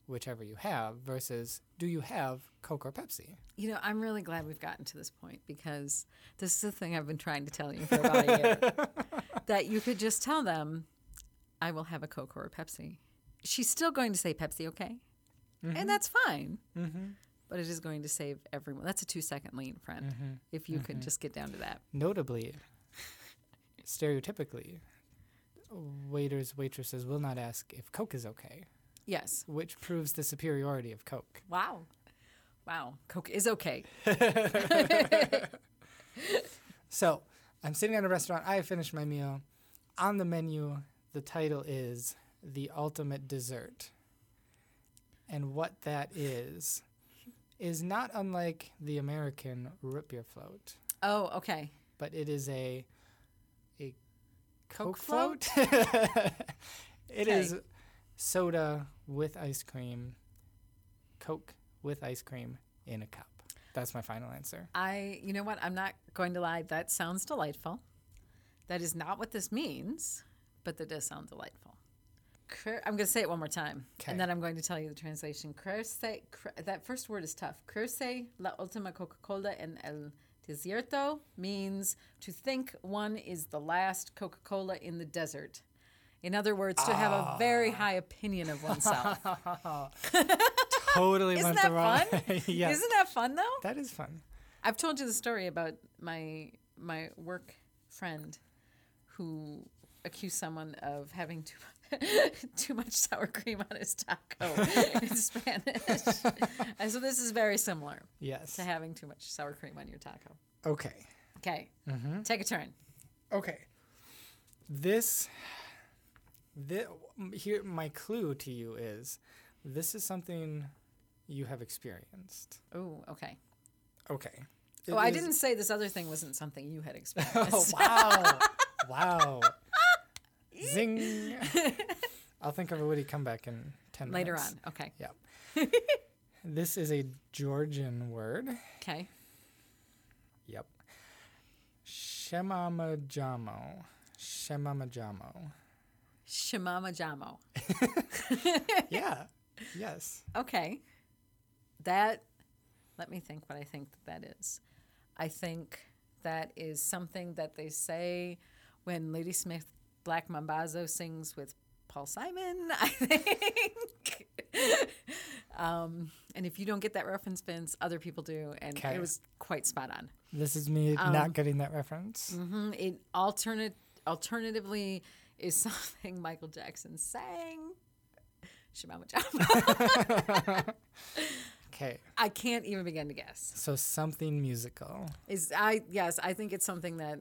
S2: whichever you have, versus do you have Coke or Pepsi?
S1: You know, I'm really glad we've gotten to this point because this is the thing I've been trying to tell you for about a year. that you could just tell them, I will have a Coke or a Pepsi. She's still going to say Pepsi, okay? And that's fine.
S2: Mm-hmm.
S1: But it is going to save everyone. That's a two second lean, friend.
S2: Mm-hmm.
S1: If you could just get down to that.
S2: Notably, stereotypically, waiters, waitresses will not ask if Coke is okay,
S1: Yes.
S2: which proves the superiority of Coke.
S1: Wow. Wow. Coke is okay.
S2: So, I'm sitting at a restaurant, I have finished my meal. On the menu, the title is The Ultimate Dessert. And what that is, is not unlike the American root beer float,
S1: Oh, okay.
S2: but it is a a
S1: Coke
S2: Coke float. It is
S1: Okay.
S2: soda with ice cream, Coke with ice cream in a cup. That's my final answer.
S1: I, you know what? I'm not going to lie. That sounds delightful. That is not what this means, but that does sound delightful. Cur- I'm going to say it one more time,
S2: Okay.
S1: and then I'm going to tell you the translation. Curse, cr- that first word is tough. Curse la última Coca-Cola en el desierto means to think one is the last Coca-Cola in the desert. In other words, to have a very ah. high opinion of oneself.
S2: Totally
S1: Isn't
S2: went
S1: that
S2: the wrong.
S1: fun?
S2: yes,
S1: Isn't that fun though?
S2: that is fun.
S1: I've told you the story about my my work friend who accused someone of having too much, too much sour cream on his taco in Spanish. and so this is very similar
S2: Yes.
S1: to having too much sour cream on your taco.
S2: Okay.
S1: Okay,
S2: Mm-hmm.
S1: take a turn.
S2: Okay. This, this here my clue to you is this is something you have experienced.
S1: Oh, okay.
S2: Okay.
S1: oh,
S2: It
S1: I
S2: is-
S1: didn't say this other thing wasn't something you had
S2: Oh
S1: experienced.
S2: wow! wow! Zing! I'll think of a witty comeback in ten
S1: Later
S2: minutes.
S1: on. Okay. Yep.
S2: this is a Georgian word.
S1: Okay.
S2: Yep. Shemamajamo. Shemamajamo.
S1: Shimama Jamo.
S2: Shemama Jamo, yeah. Yes.
S1: Okay. That, let me think what I think that, that is. I think that is something that they say when Ladysmith Black Mambazo sings with Paul Simon, I think. um, and if you don't get that reference, Vince, other people do. And
S2: Okay.
S1: it was quite spot on.
S2: This is me
S1: Um,
S2: not getting that reference.
S1: hmm It alternate, alternatively is something Michael Jackson sang. Shimama Jama.
S2: Okay.
S1: I can't even begin to guess.
S2: So something musical.
S1: Is I yes, I think it's something that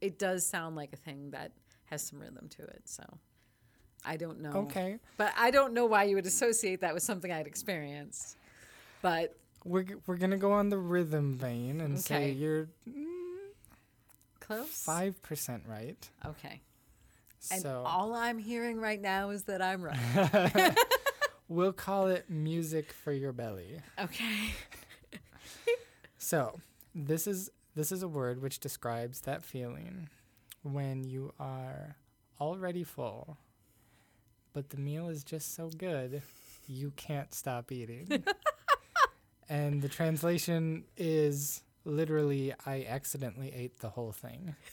S1: it does sound like a thing that has some rhythm to it. So I don't know.
S2: Okay.
S1: But I don't know why you would associate that with something I'd experienced. But
S2: We're, we're going to go on the rhythm vein and say you're
S1: close.
S2: 5% right.
S1: Okay. And
S2: So
S1: all I'm hearing right now is that I'm right.
S2: we'll call it music for your belly.
S1: okay.
S2: So, this is this is a word which describes that feeling when you are already full, but the meal is just so good, you can't stop eating. and the translation is literally, I accidentally ate the whole thing.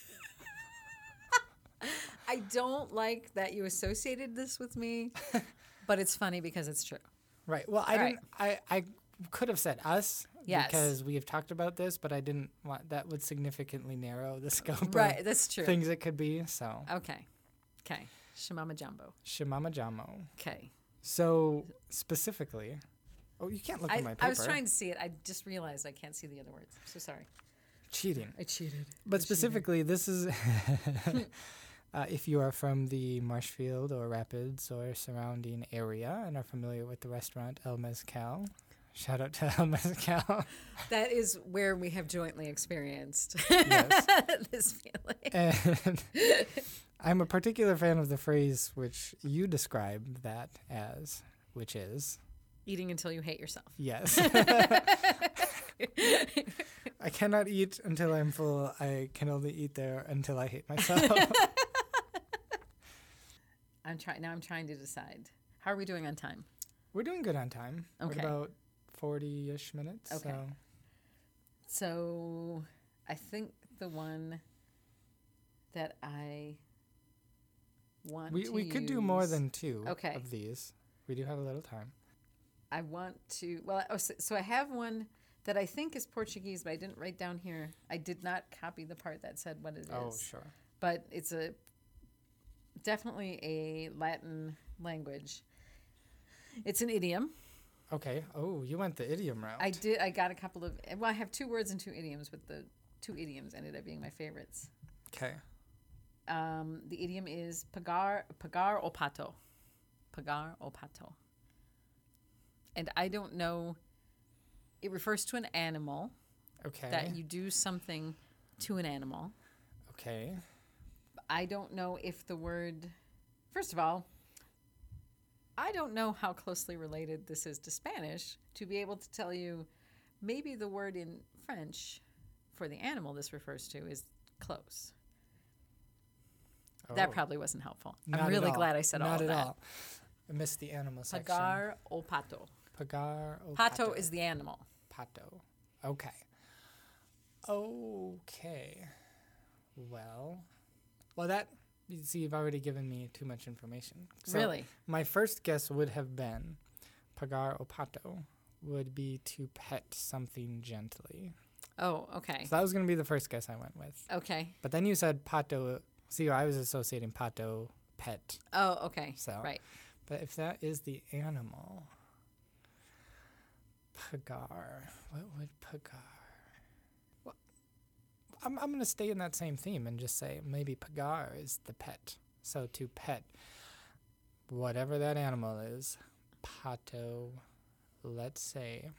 S1: I don't like that you associated this with me, but it's funny because it's true.
S2: Right. Well, I
S1: All right.
S2: didn't. I I could have said us
S1: Yes.
S2: because we have talked about this, but I didn't want that would significantly narrow the scope
S1: Right,
S2: of
S1: that's true.
S2: things it could be. So
S1: Okay. Okay. Shemama Jumbo.
S2: Shimama Jamo.
S1: Okay.
S2: So specifically, oh, you can't look
S1: I,
S2: at my paper.
S1: I was trying to see it. I just realized I can't see the other words. I'm so sorry.
S2: cheating.
S1: I cheated.
S2: But specifically, this is uh, if you are from the Marshfield or Rapids or surrounding area and are familiar with the restaurant El Mezcal. Shout out to El Mezcal.
S1: That is where we have jointly experienced
S2: yes.
S1: this feeling.
S2: And I'm a particular fan of the phrase which you describe that as, which is,
S1: Eating until you hate yourself.
S2: yes. I cannot eat until I'm full. I can only eat there until I hate myself.
S1: I'm trying now. I'm trying to decide. How are we doing on time?
S2: We're doing good on time. We're
S1: Okay.
S2: about 40 ish minutes.
S1: Okay.
S2: So
S1: So, I think the one that I want
S2: we,
S1: to
S2: we could do more than two
S1: Okay.
S2: of these. We do have a little time.
S1: I want to. Well, oh, so, so I have one that I think is Portuguese, but I didn't write down here. I did not copy the part that said what it oh, is.
S2: Oh, sure.
S1: but it's a definitely a Latin language. It's an idiom.
S2: Okay. Oh, you went the idiom route.
S1: I did. I got a couple of. Well, I have two words and two idioms, but the two idioms ended up being my favorites.
S2: Okay.
S1: Um, the idiom is pagar pagar o pato, pagar o pato. And I don't know. It refers to an animal
S2: Okay.
S1: that you do something to an animal.
S2: okay.
S1: I don't know if the word, first of all, I don't know how closely related this is to Spanish to be able to tell you maybe the word in French for the animal this refers to is close. That
S2: Oh.
S1: probably wasn't helpful.
S2: Not
S1: I'm really glad I said
S2: Not
S1: all
S2: at
S1: of that.
S2: all. I missed the animal section.
S1: Pagar o pato.
S2: Pagar. o
S1: Pato is the animal.
S2: pato. Okay. Okay. Well, well that see, you've already given me too much information. So
S1: really?
S2: My first guess would have been pagar o pato would be to pet something gently.
S1: Oh, okay.
S2: So that was going to be the first guess I went with.
S1: Okay.
S2: But then you said pato. See, I was associating pato pet.
S1: Oh, okay.
S2: So-
S1: Right.
S2: But if that is the animal, pagar. What would pagar? I'm I'm gonna stay in that same theme and just say maybe pagar is the pet. So to pet whatever that animal is, pato. Let's say,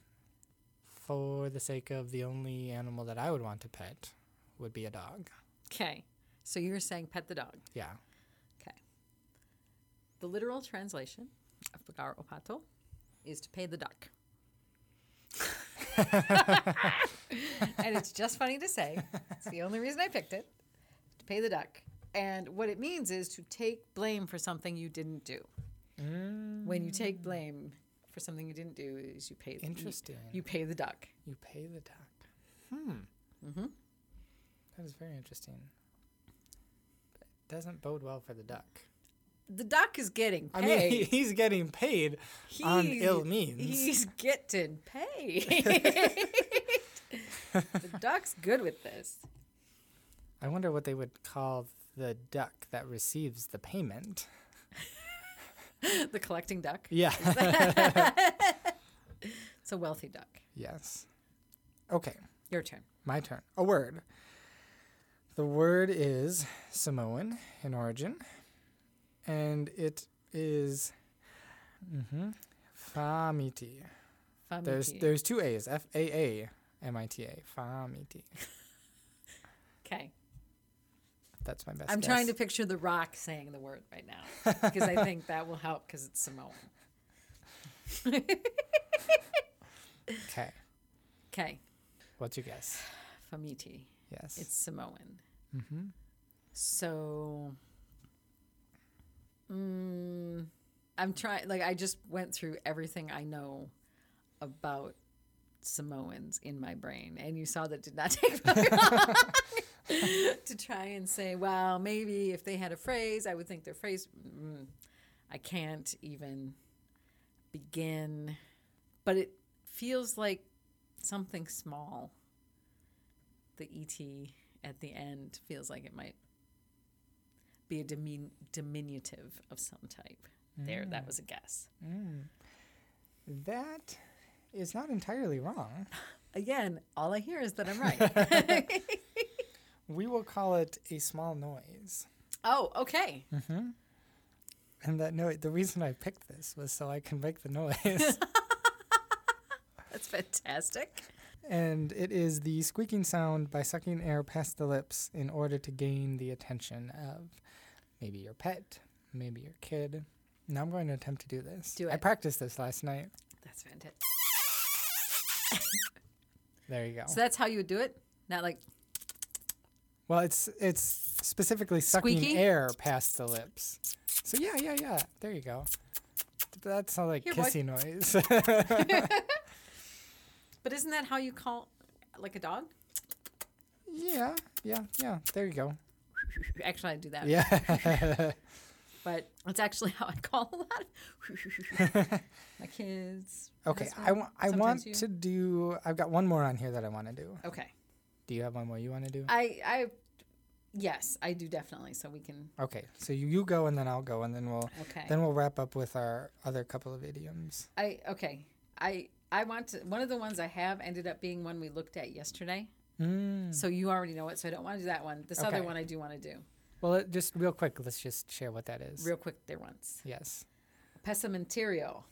S2: for the sake of the only animal that I would want to pet, would be a dog.
S1: Okay. So you're saying pet the dog.
S2: Yeah.
S1: Okay. The literal translation of pagar o pato is to pay the duck. And it's just funny to say. It's the only reason I picked it. To pay the duck. And what it means is to take blame for something you didn't do. When you take blame for something you didn't do, is you pay you-
S2: Interesting.
S1: You, pay the duck.
S2: You pay the duck. Hmm.
S1: Mm-hmm.
S2: That is very interesting. But it doesn't bode well for the duck.
S1: The duck is getting paid.
S2: I mean, he's getting paid on ill means.
S1: He's getting paid. the duck's good with this.
S2: I wonder what they would call the duck that receives the payment.
S1: The collecting duck.
S2: Yeah.
S1: It's a wealthy duck.
S2: yes. Okay,
S1: Your turn.
S2: my turn. A word. The word is Samoan in origin, and it is mhm, Faamiti. There's
S1: Faamiti.
S2: there's two A's. F A A M I T A. Faamiti.
S1: Okay.
S2: That's my best.
S1: I'm trying to picture The Rock saying the word right now because I think that will help because it's Samoan.
S2: Okay.
S1: Okay.
S2: What's your guess?
S1: Faamiti.
S2: Yes.
S1: It's Samoan.
S2: mm-hmm.
S1: So, mm, I'm trying. Like, I just went through everything I know about Samoans in my brain, and you saw that did not take very long to try and say, well, maybe if they had a phrase, I would think their phrase. Mm, I can't even begin, but it feels like something small. The ET at the end feels like it might be a dimin- diminutive of some type. There, that was a guess. Mm.
S2: That is not entirely wrong.
S1: Again, all I hear is that I'm right.
S2: We will call it a small noise.
S1: oh, okay. Mm-hmm.
S2: And that note, the reason I picked this was so I can make the noise.
S1: That's fantastic.
S2: and it is the squeaking sound by sucking air past the lips in order to gain the attention of maybe your pet, maybe your kid. Now I'm going to attempt to do this.
S1: Do it.
S2: I practiced this last night.
S1: That's fantastic.
S2: There you go.
S1: So that's how you would do it? Not like,
S2: Well, it's it's specifically sucking
S1: Squeaky?
S2: air past the lips. So yeah, yeah, yeah. There you go. That's how like
S1: Here, boy.
S2: kissy noise.
S1: but isn't that how you call like a dog?
S2: yeah, yeah, yeah. There you go.
S1: Actually, I do that.
S2: Yeah.
S1: But it's actually how I call a lot of my kids.
S2: okay, I I want
S1: you.
S2: to do. I've got one more on here that I want to do.
S1: Okay.
S2: Do you have one more you want to do?
S1: I, I, yes, I do definitely. So we can,
S2: Okay, so you, you go and then I'll go and then we'll
S1: okay.
S2: then we'll wrap up with our other couple of idioms.
S1: I, okay. I, I want to, one of the ones I have ended up being one we looked at yesterday.
S2: Mm.
S1: So you already know it. So I don't want to do that one. This other one I do want to do.
S2: Well, it, just real quick, let's just share what that is.
S1: Real quick there once.
S2: yes.
S1: Pesamentario.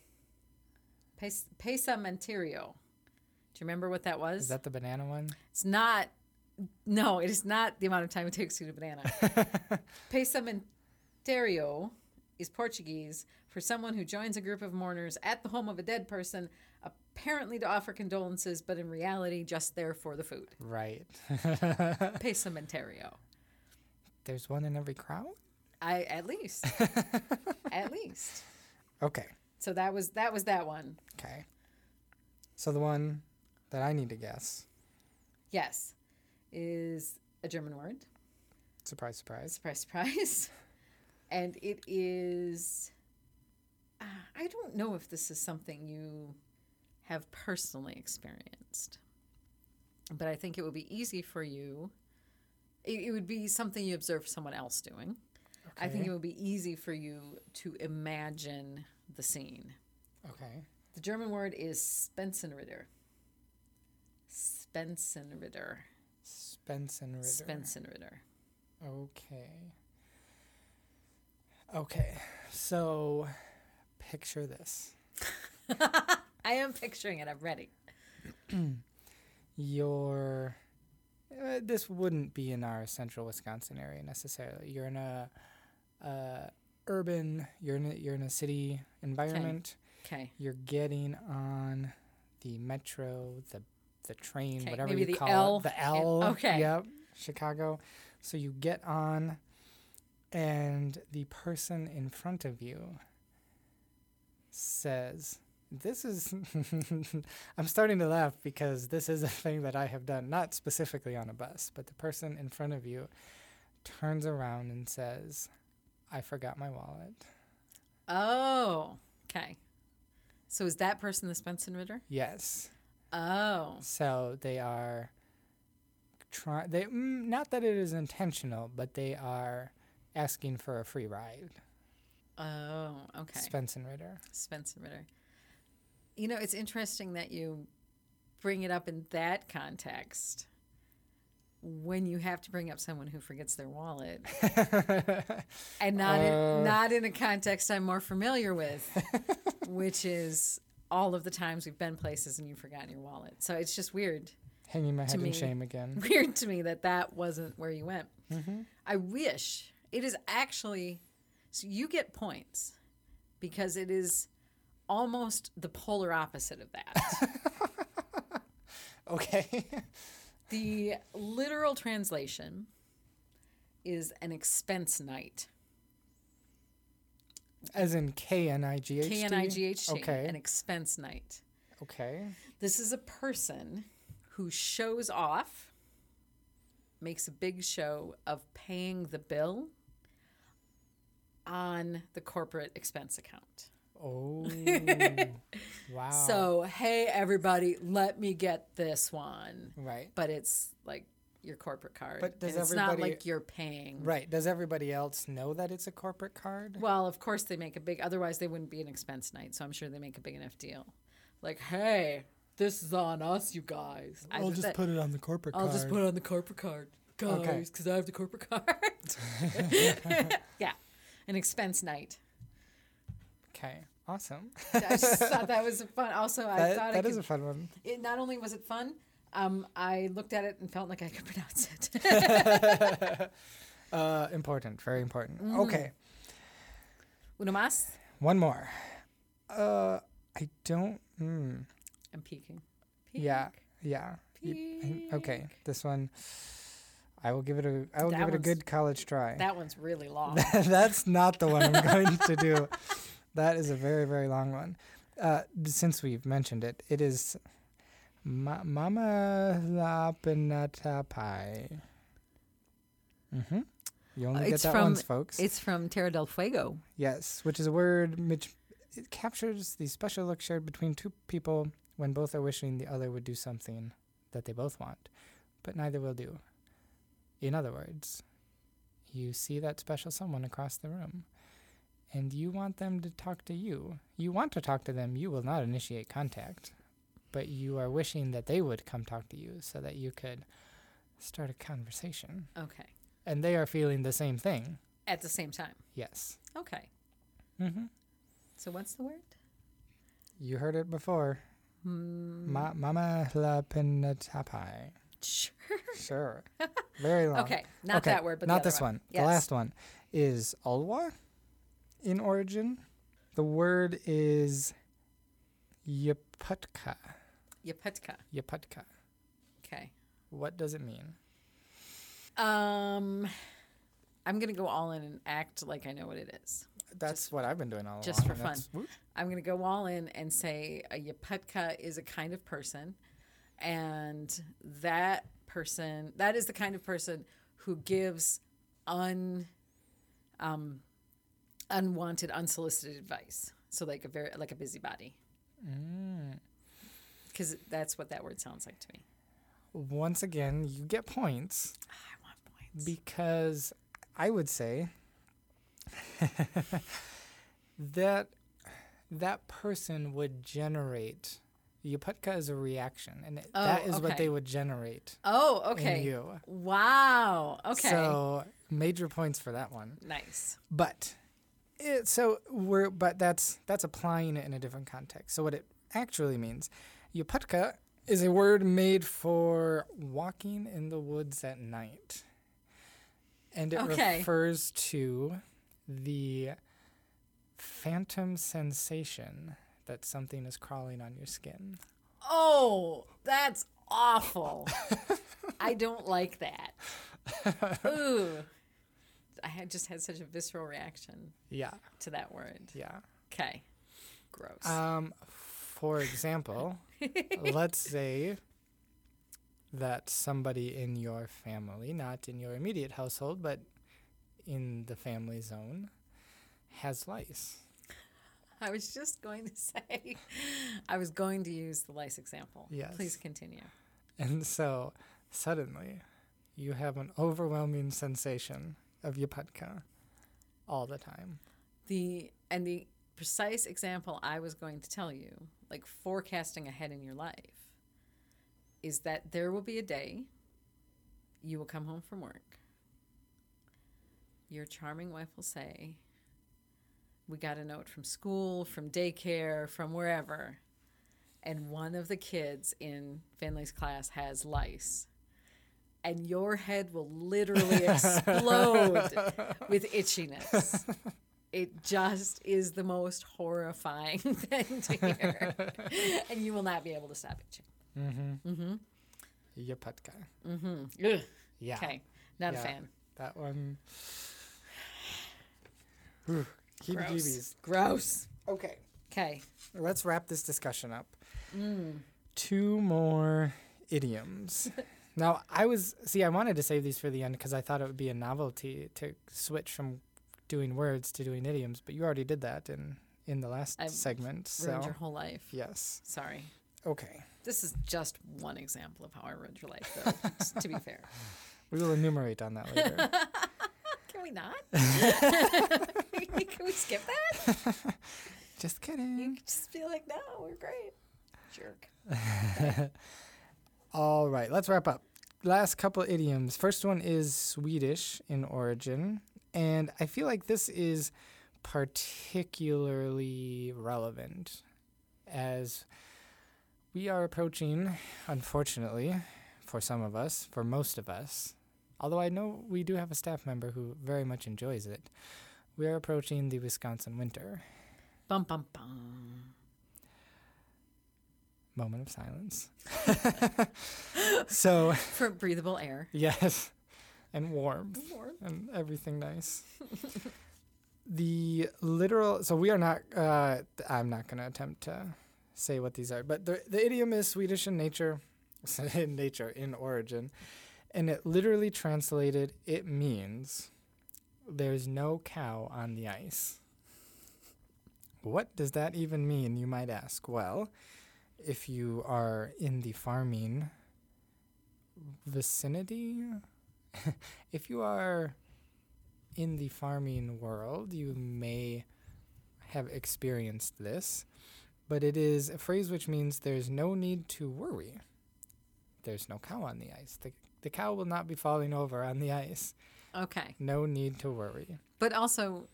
S1: Pes- Pesamentario. Do you remember what that was?
S2: Is that the banana one?
S1: It's not. No, it is not the amount of time it takes to eat a banana. Pesamentario is Portuguese for someone who joins a group of mourners at the home of a dead person, apparently to offer condolences, but in reality just there for the food.
S2: Right.
S1: Pesamentario.
S2: There's one in every crowd.
S1: I at least, at least.
S2: Okay.
S1: So that was that was that one.
S2: Okay. So the one that I need to guess.
S1: Yes, is a German word.
S2: Surprise, surprise.
S1: Surprise, surprise. And it is. Uh, I don't know if this is something you have personally experienced, but I think it would be easy for you. It, it would be something you observe someone else doing. I think it would be easy for you to imagine the scene.
S2: Okay.
S1: The German word is Spensenritter. Spensenritter.
S2: Spencenritter.
S1: Spensenritter.
S2: Okay. Okay. So picture this.
S1: I am picturing it. I'm ready.
S2: You're uh, this wouldn't be in our central Wisconsin area necessarily. You're in a uh, urban, you're in a, you're in a city environment.
S1: Okay.
S2: You're getting on the metro, the the train, whatever
S1: maybe
S2: you
S1: the
S2: call
S1: L
S2: it, the L.
S1: okay.
S2: Yep, Chicago. So you get on, and the person in front of you says, "This is." I'm starting to laugh because this is a thing that I have done, not specifically on a bus, but the person in front of you turns around and says, "I forgot my wallet."
S1: Oh, okay. So is that person the Spensenritter?
S2: Yes.
S1: Oh,
S2: So they are trying. They mm, not that it is intentional, but they are asking for a free ride.
S1: oh, okay.
S2: Spencenritter.
S1: Spensenritter. You know, it's interesting that you bring it up in that context when you have to bring up someone who forgets their wallet, and not
S2: Uh.
S1: in, not in a context I'm more familiar with, which is all of the times we've been places and you've forgotten your wallet. So it's just weird.
S2: Hanging my head
S1: me.
S2: in shame again.
S1: weird to me that that wasn't where you went.
S2: Mm-hmm.
S1: I wish it is actually so you get points because it is almost the polar opposite of that.
S2: Okay.
S1: the literal translation is an expense night.
S2: As in K N I G H T.
S1: K N I G H T.
S2: Okay.
S1: An expense night.
S2: Okay.
S1: This is a person who shows off, makes a big show of paying the bill on the corporate expense account.
S2: Oh. wow.
S1: So, hey, everybody, let me get this one.
S2: Right.
S1: But it's like your corporate card.
S2: But does
S1: it's not like you're paying.
S2: Right. Does everybody else know that it's a corporate card?
S1: Well, of course they make a big. Otherwise, they wouldn't be an expense night. So I'm sure they make a big enough deal. Like, hey, this is on us, you guys. I bet-
S2: put it on the corporate card.
S1: I'll just put it on the corporate card, guys,
S2: Okay.
S1: because I have the corporate card. yeah, an expense night.
S2: Okay. Awesome.
S1: I just thought that was fun. Also, I
S2: That,
S1: thought
S2: that
S1: could,
S2: is a fun one.
S1: it, not only was it fun, um, I looked at it and felt like I could pronounce it.
S2: Uh, important. Very important.
S1: Mm-hmm.
S2: Okay.
S1: Uno más.
S2: One more. Uh, I don't. Mm,
S1: I'm peeking.
S2: yeah.
S1: Peek,
S2: Yeah. You-
S1: peek.
S2: okay. This one. I will give it a. I will
S1: That
S2: give it a good college try.
S1: That one's really long.
S2: That's not the one I'm going to do. That is a very, very long one. Uh, since we've mentioned it, it is Ma- Mama La Pinata Pie. Mm-hmm. You only
S1: Uh,
S2: get
S1: it's
S2: that
S1: from-
S2: once, folks.
S1: It's from Tierra del Fuego.
S2: yes, which is a word which it captures the special look shared between two people when both are wishing the other would do something that they both want, but neither will do. In other words, you see that special someone across the room, and you want them to talk to you. You want to talk to them, you will not initiate contact, but you are wishing that they would come talk to you so that you could start a conversation.
S1: Okay.
S2: And they are feeling the same thing.
S1: At the same time.
S2: Yes.
S1: Okay.
S2: Mm-hmm.
S1: So what's the word?
S2: You heard it before. Ma- Mama la pinatapai.
S1: Sure.
S2: Sure. Very long.
S1: Okay. Not
S2: Okay,
S1: that word, but the
S2: not this one.
S1: Yes.
S2: The last one is Ulwa in origin. The word is Yaputka.
S1: Yaputka.
S2: Yaputka.
S1: Okay.
S2: What does it mean?
S1: Um, I'm gonna go all in and act like I know what it is.
S2: That's what I've been doing all
S1: just
S2: along.
S1: for
S2: and
S1: fun. I'm gonna go all in and say a Yaputka is a kind of person, and that person that is the kind of person who gives un, um, unwanted, unsolicited advice. So like a very like a busybody.
S2: Mm.
S1: Because that's what that word sounds like to me.
S2: Once again, you get points
S1: I want points.
S2: because I would say that that person would generate. Yaputka is a reaction, and it- that
S1: Oh,
S2: is what they would generate
S1: oh,
S2: in
S1: okay.
S2: you.
S1: Wow. Okay.
S2: So major points for that one.
S1: nice.
S2: But it, so we're but that's that's applying it in a different context. So what it actually means, Yaputka is a word made for walking in the woods at night. And it
S1: Okay.
S2: refers to the phantom sensation that something is crawling on your skin.
S1: Oh, that's awful. I don't like that. Ooh. I had just had such a visceral reaction
S2: Yeah,
S1: to that word.
S2: yeah.
S1: Okay. Gross.
S2: Um, for example, let's say that somebody in your family, not in your immediate household, but in the family zone, has lice.
S1: I was just going to say, I was going to use the lice example.
S2: Yes.
S1: Please continue.
S2: And so suddenly you have an overwhelming sensation of yaputka all the time.
S1: The and the precise example I was going to tell you, like forecasting ahead in your life, is that there will be a day you will come home from work. Your charming wife will say, We got a note from school, from daycare, from wherever, and one of the kids in Finley's class has lice. And your head will literally explode with itchiness. It just is the most horrifying thing to hear. and you will not be able to stop itching. Mm-hmm. Mm-hmm.
S2: Yaputka. Mm-hmm.
S1: Ugh.
S2: Yeah.
S1: Okay. Not
S2: Yeah.
S1: a fan.
S2: That one. Whew, Heebie-jeebies.
S1: Gross.
S2: Okay,
S1: Okay.
S2: let's wrap this discussion up. Mm. Two more idioms. now, I was see, I wanted to save these for the end because I thought it would be a novelty to switch from doing words to doing idioms, but you already did that in in the last
S1: I've
S2: segment.
S1: Ruined
S2: So
S1: your whole life.
S2: yes,
S1: Sorry.
S2: okay,
S1: This is just one example of how I ruined your life, though, to be fair.
S2: we will enumerate on that later.
S1: We not? Can we skip that?
S2: Just kidding.
S1: You just be like, no, we're great. Jerk.
S2: All right, let's wrap up. Last couple idioms. First one is Swedish in origin, and I feel like this is particularly relevant as we are approaching, unfortunately, for some of us, for most of us, although I know we do have a staff member who very much enjoys it, we are approaching the Wisconsin winter.
S1: Bum, bum, bum.
S2: Moment of silence. so,
S1: For breathable air.
S2: yes, and warm. and everything nice. the literal, so we are not, uh, I'm not going to attempt to say what these are, but the, the idiom is Swedish in nature, in nature, in origin, and it literally translated, it means there's no cow on the ice. What does that even mean, you might ask? Well, if you are in the farming vicinity, if you are in the farming world, you may have experienced this, but it is a phrase which means there's no need to worry. There's no cow on the ice. The, the cow will not be falling over on the ice.
S1: Okay.
S2: No need to worry.
S1: But also,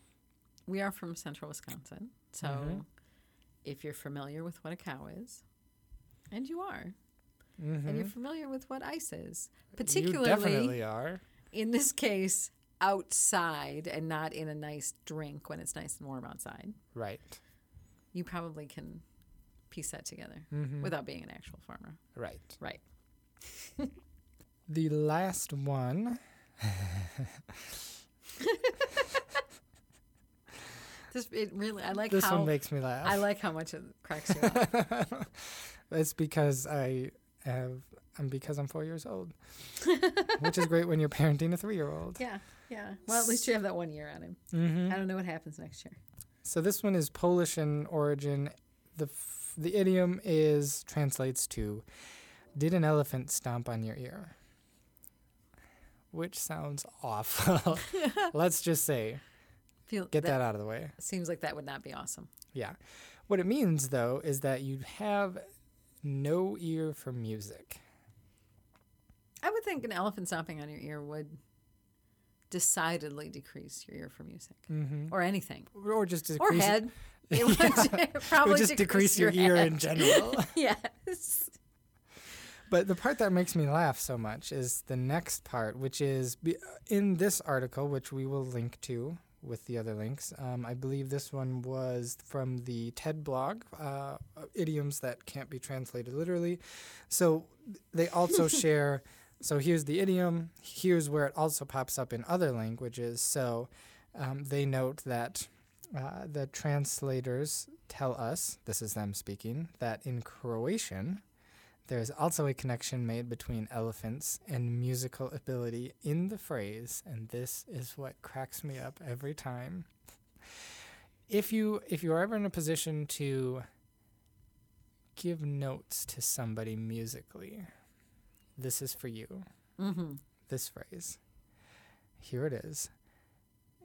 S1: we are from central Wisconsin. So
S2: Mhm.
S1: if you're familiar with what a cow is, and you are,
S2: Mm-hmm.
S1: and you're familiar with what ice is,
S2: you
S1: particularly
S2: definitely are.
S1: in this case, outside and not in a nice drink when it's nice and warm outside,
S2: Right.
S1: you probably can piece that together
S2: Mm-hmm.
S1: without being an actual farmer.
S2: right.
S1: Right.
S2: The last one.
S1: This it really I like
S2: this
S1: how
S2: one makes me laugh.
S1: I like how much it cracks you up.
S2: It's because I have, and because I'm four years old, which is great when you're parenting a three-year-old.
S1: yeah, yeah. Well, at least you have that one year on him.
S2: Mm-hmm.
S1: I don't know what happens next year.
S2: So this one is Polish in origin. the f- The idiom is translates to, "Did an elephant stomp on your ear?" Which sounds awful. Let's just say,
S1: Feel
S2: get that out of the way.
S1: Seems like that would not be awesome.
S2: Yeah. What it means though is that you have no ear for music.
S1: I would think an elephant stomping on your ear would decidedly decrease your ear for music
S2: Mm-hmm.
S1: or anything
S2: Or just decrease or
S1: head. It would
S2: It
S1: probably
S2: would just decrease your, ear
S1: head.
S2: in general.
S1: yes.
S2: But the part that makes me laugh so much is the next part, which is in this article, which we will link to with the other links. Um, I believe this one was from the TED blog, uh, idioms that can't be translated literally. So they also share. So here's the idiom. Here's where it also pops up in other languages. So um, they note that uh, the translators tell us, this is them speaking, that in Croatian, there's also a connection made between elephants and musical ability in the phrase, and this is what cracks me up every time. If you if you're ever in a position to give notes to somebody musically, this is for you.
S1: Mm-hmm.
S2: This phrase. Here it is.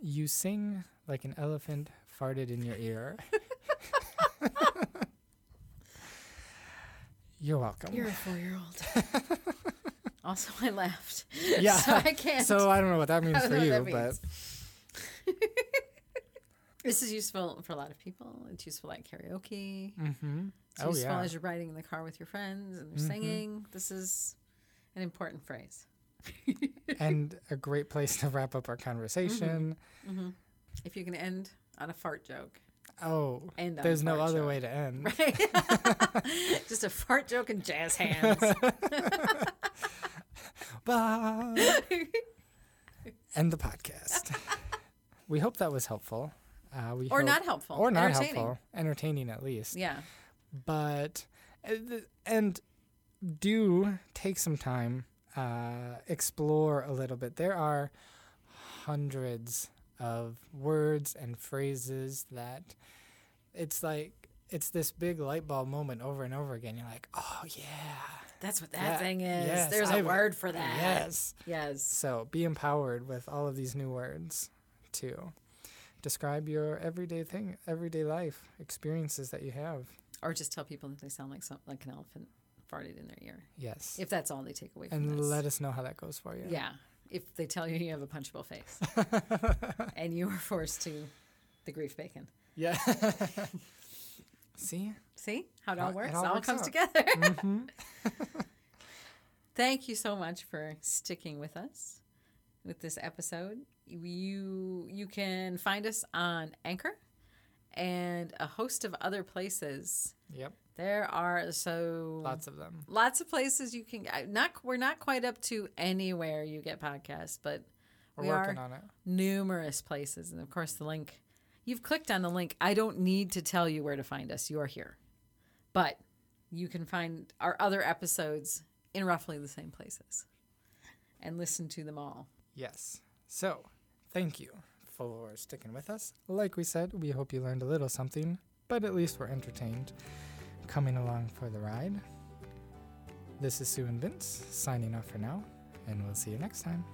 S2: You sing like an elephant farted in your ear. You're welcome.
S1: You're a four-year-old. also, I laughed.
S2: Yeah.
S1: So I can't.
S2: So I don't know what that means for you, but
S1: this is useful for a lot of people. It's useful at karaoke.
S2: mm-hmm.
S1: It's
S2: Oh,
S1: useful
S2: yeah.
S1: as you're riding in the car with your friends and you're
S2: Mhm.
S1: singing. This is an important phrase.
S2: and a great place to wrap up our conversation.
S1: Mm-hmm. If you can end on a fart joke,
S2: Oh,
S1: on
S2: there's no other
S1: joke.
S2: way to end.
S1: Right? Just a fart joke and jazz hands.
S2: Bah. end the podcast. we hope that was helpful. Uh, we
S1: Or
S2: hope-
S1: not helpful.
S2: or not
S1: entertaining.
S2: helpful, entertaining at least.
S1: Yeah.
S2: But uh, and do take some time, uh, explore a little bit. There are hundreds of words and phrases that it's like it's this big light bulb moment over and over again. You're like, oh yeah,
S1: That's what that,
S2: That-
S1: thing is.
S2: yes,
S1: There's a
S2: I've-
S1: word for that.
S2: yes.
S1: Yes.
S2: So be empowered with all of these new words to describe your everyday thing, everyday life experiences that you have.
S1: Or just tell people that they sound like some, like an elephant farted in their ear.
S2: Yes.
S1: If that's all they take away from you.
S2: and
S1: this.
S2: let us know how that goes for you.
S1: yeah. If they tell you you have a punchable face and you are forced to the grief bacon.
S2: Yeah. See?
S1: See how it all
S2: it
S1: works?
S2: all
S1: It all,
S2: works
S1: comes
S2: out.
S1: together.
S2: hmm
S1: Thank you so much for sticking with us with this episode. You you can find us on Anchor and a host of other places.
S2: Yep.
S1: There are so
S2: Lots of them.
S1: lots of places you can not we're not quite up to anywhere you get podcasts, but
S2: We're
S1: we
S2: working
S1: are
S2: on it.
S1: numerous places and of course the link you've clicked on the link. I don't need to tell you where to find us. You are here. But you can find our other episodes in roughly the same places and listen to them all.
S2: Yes. So, thank you for sticking with us. Like we said, we hope you learned a little something, but at least we're entertained coming along for the ride. This is Sue and Vince signing off for now, and we'll see you next time.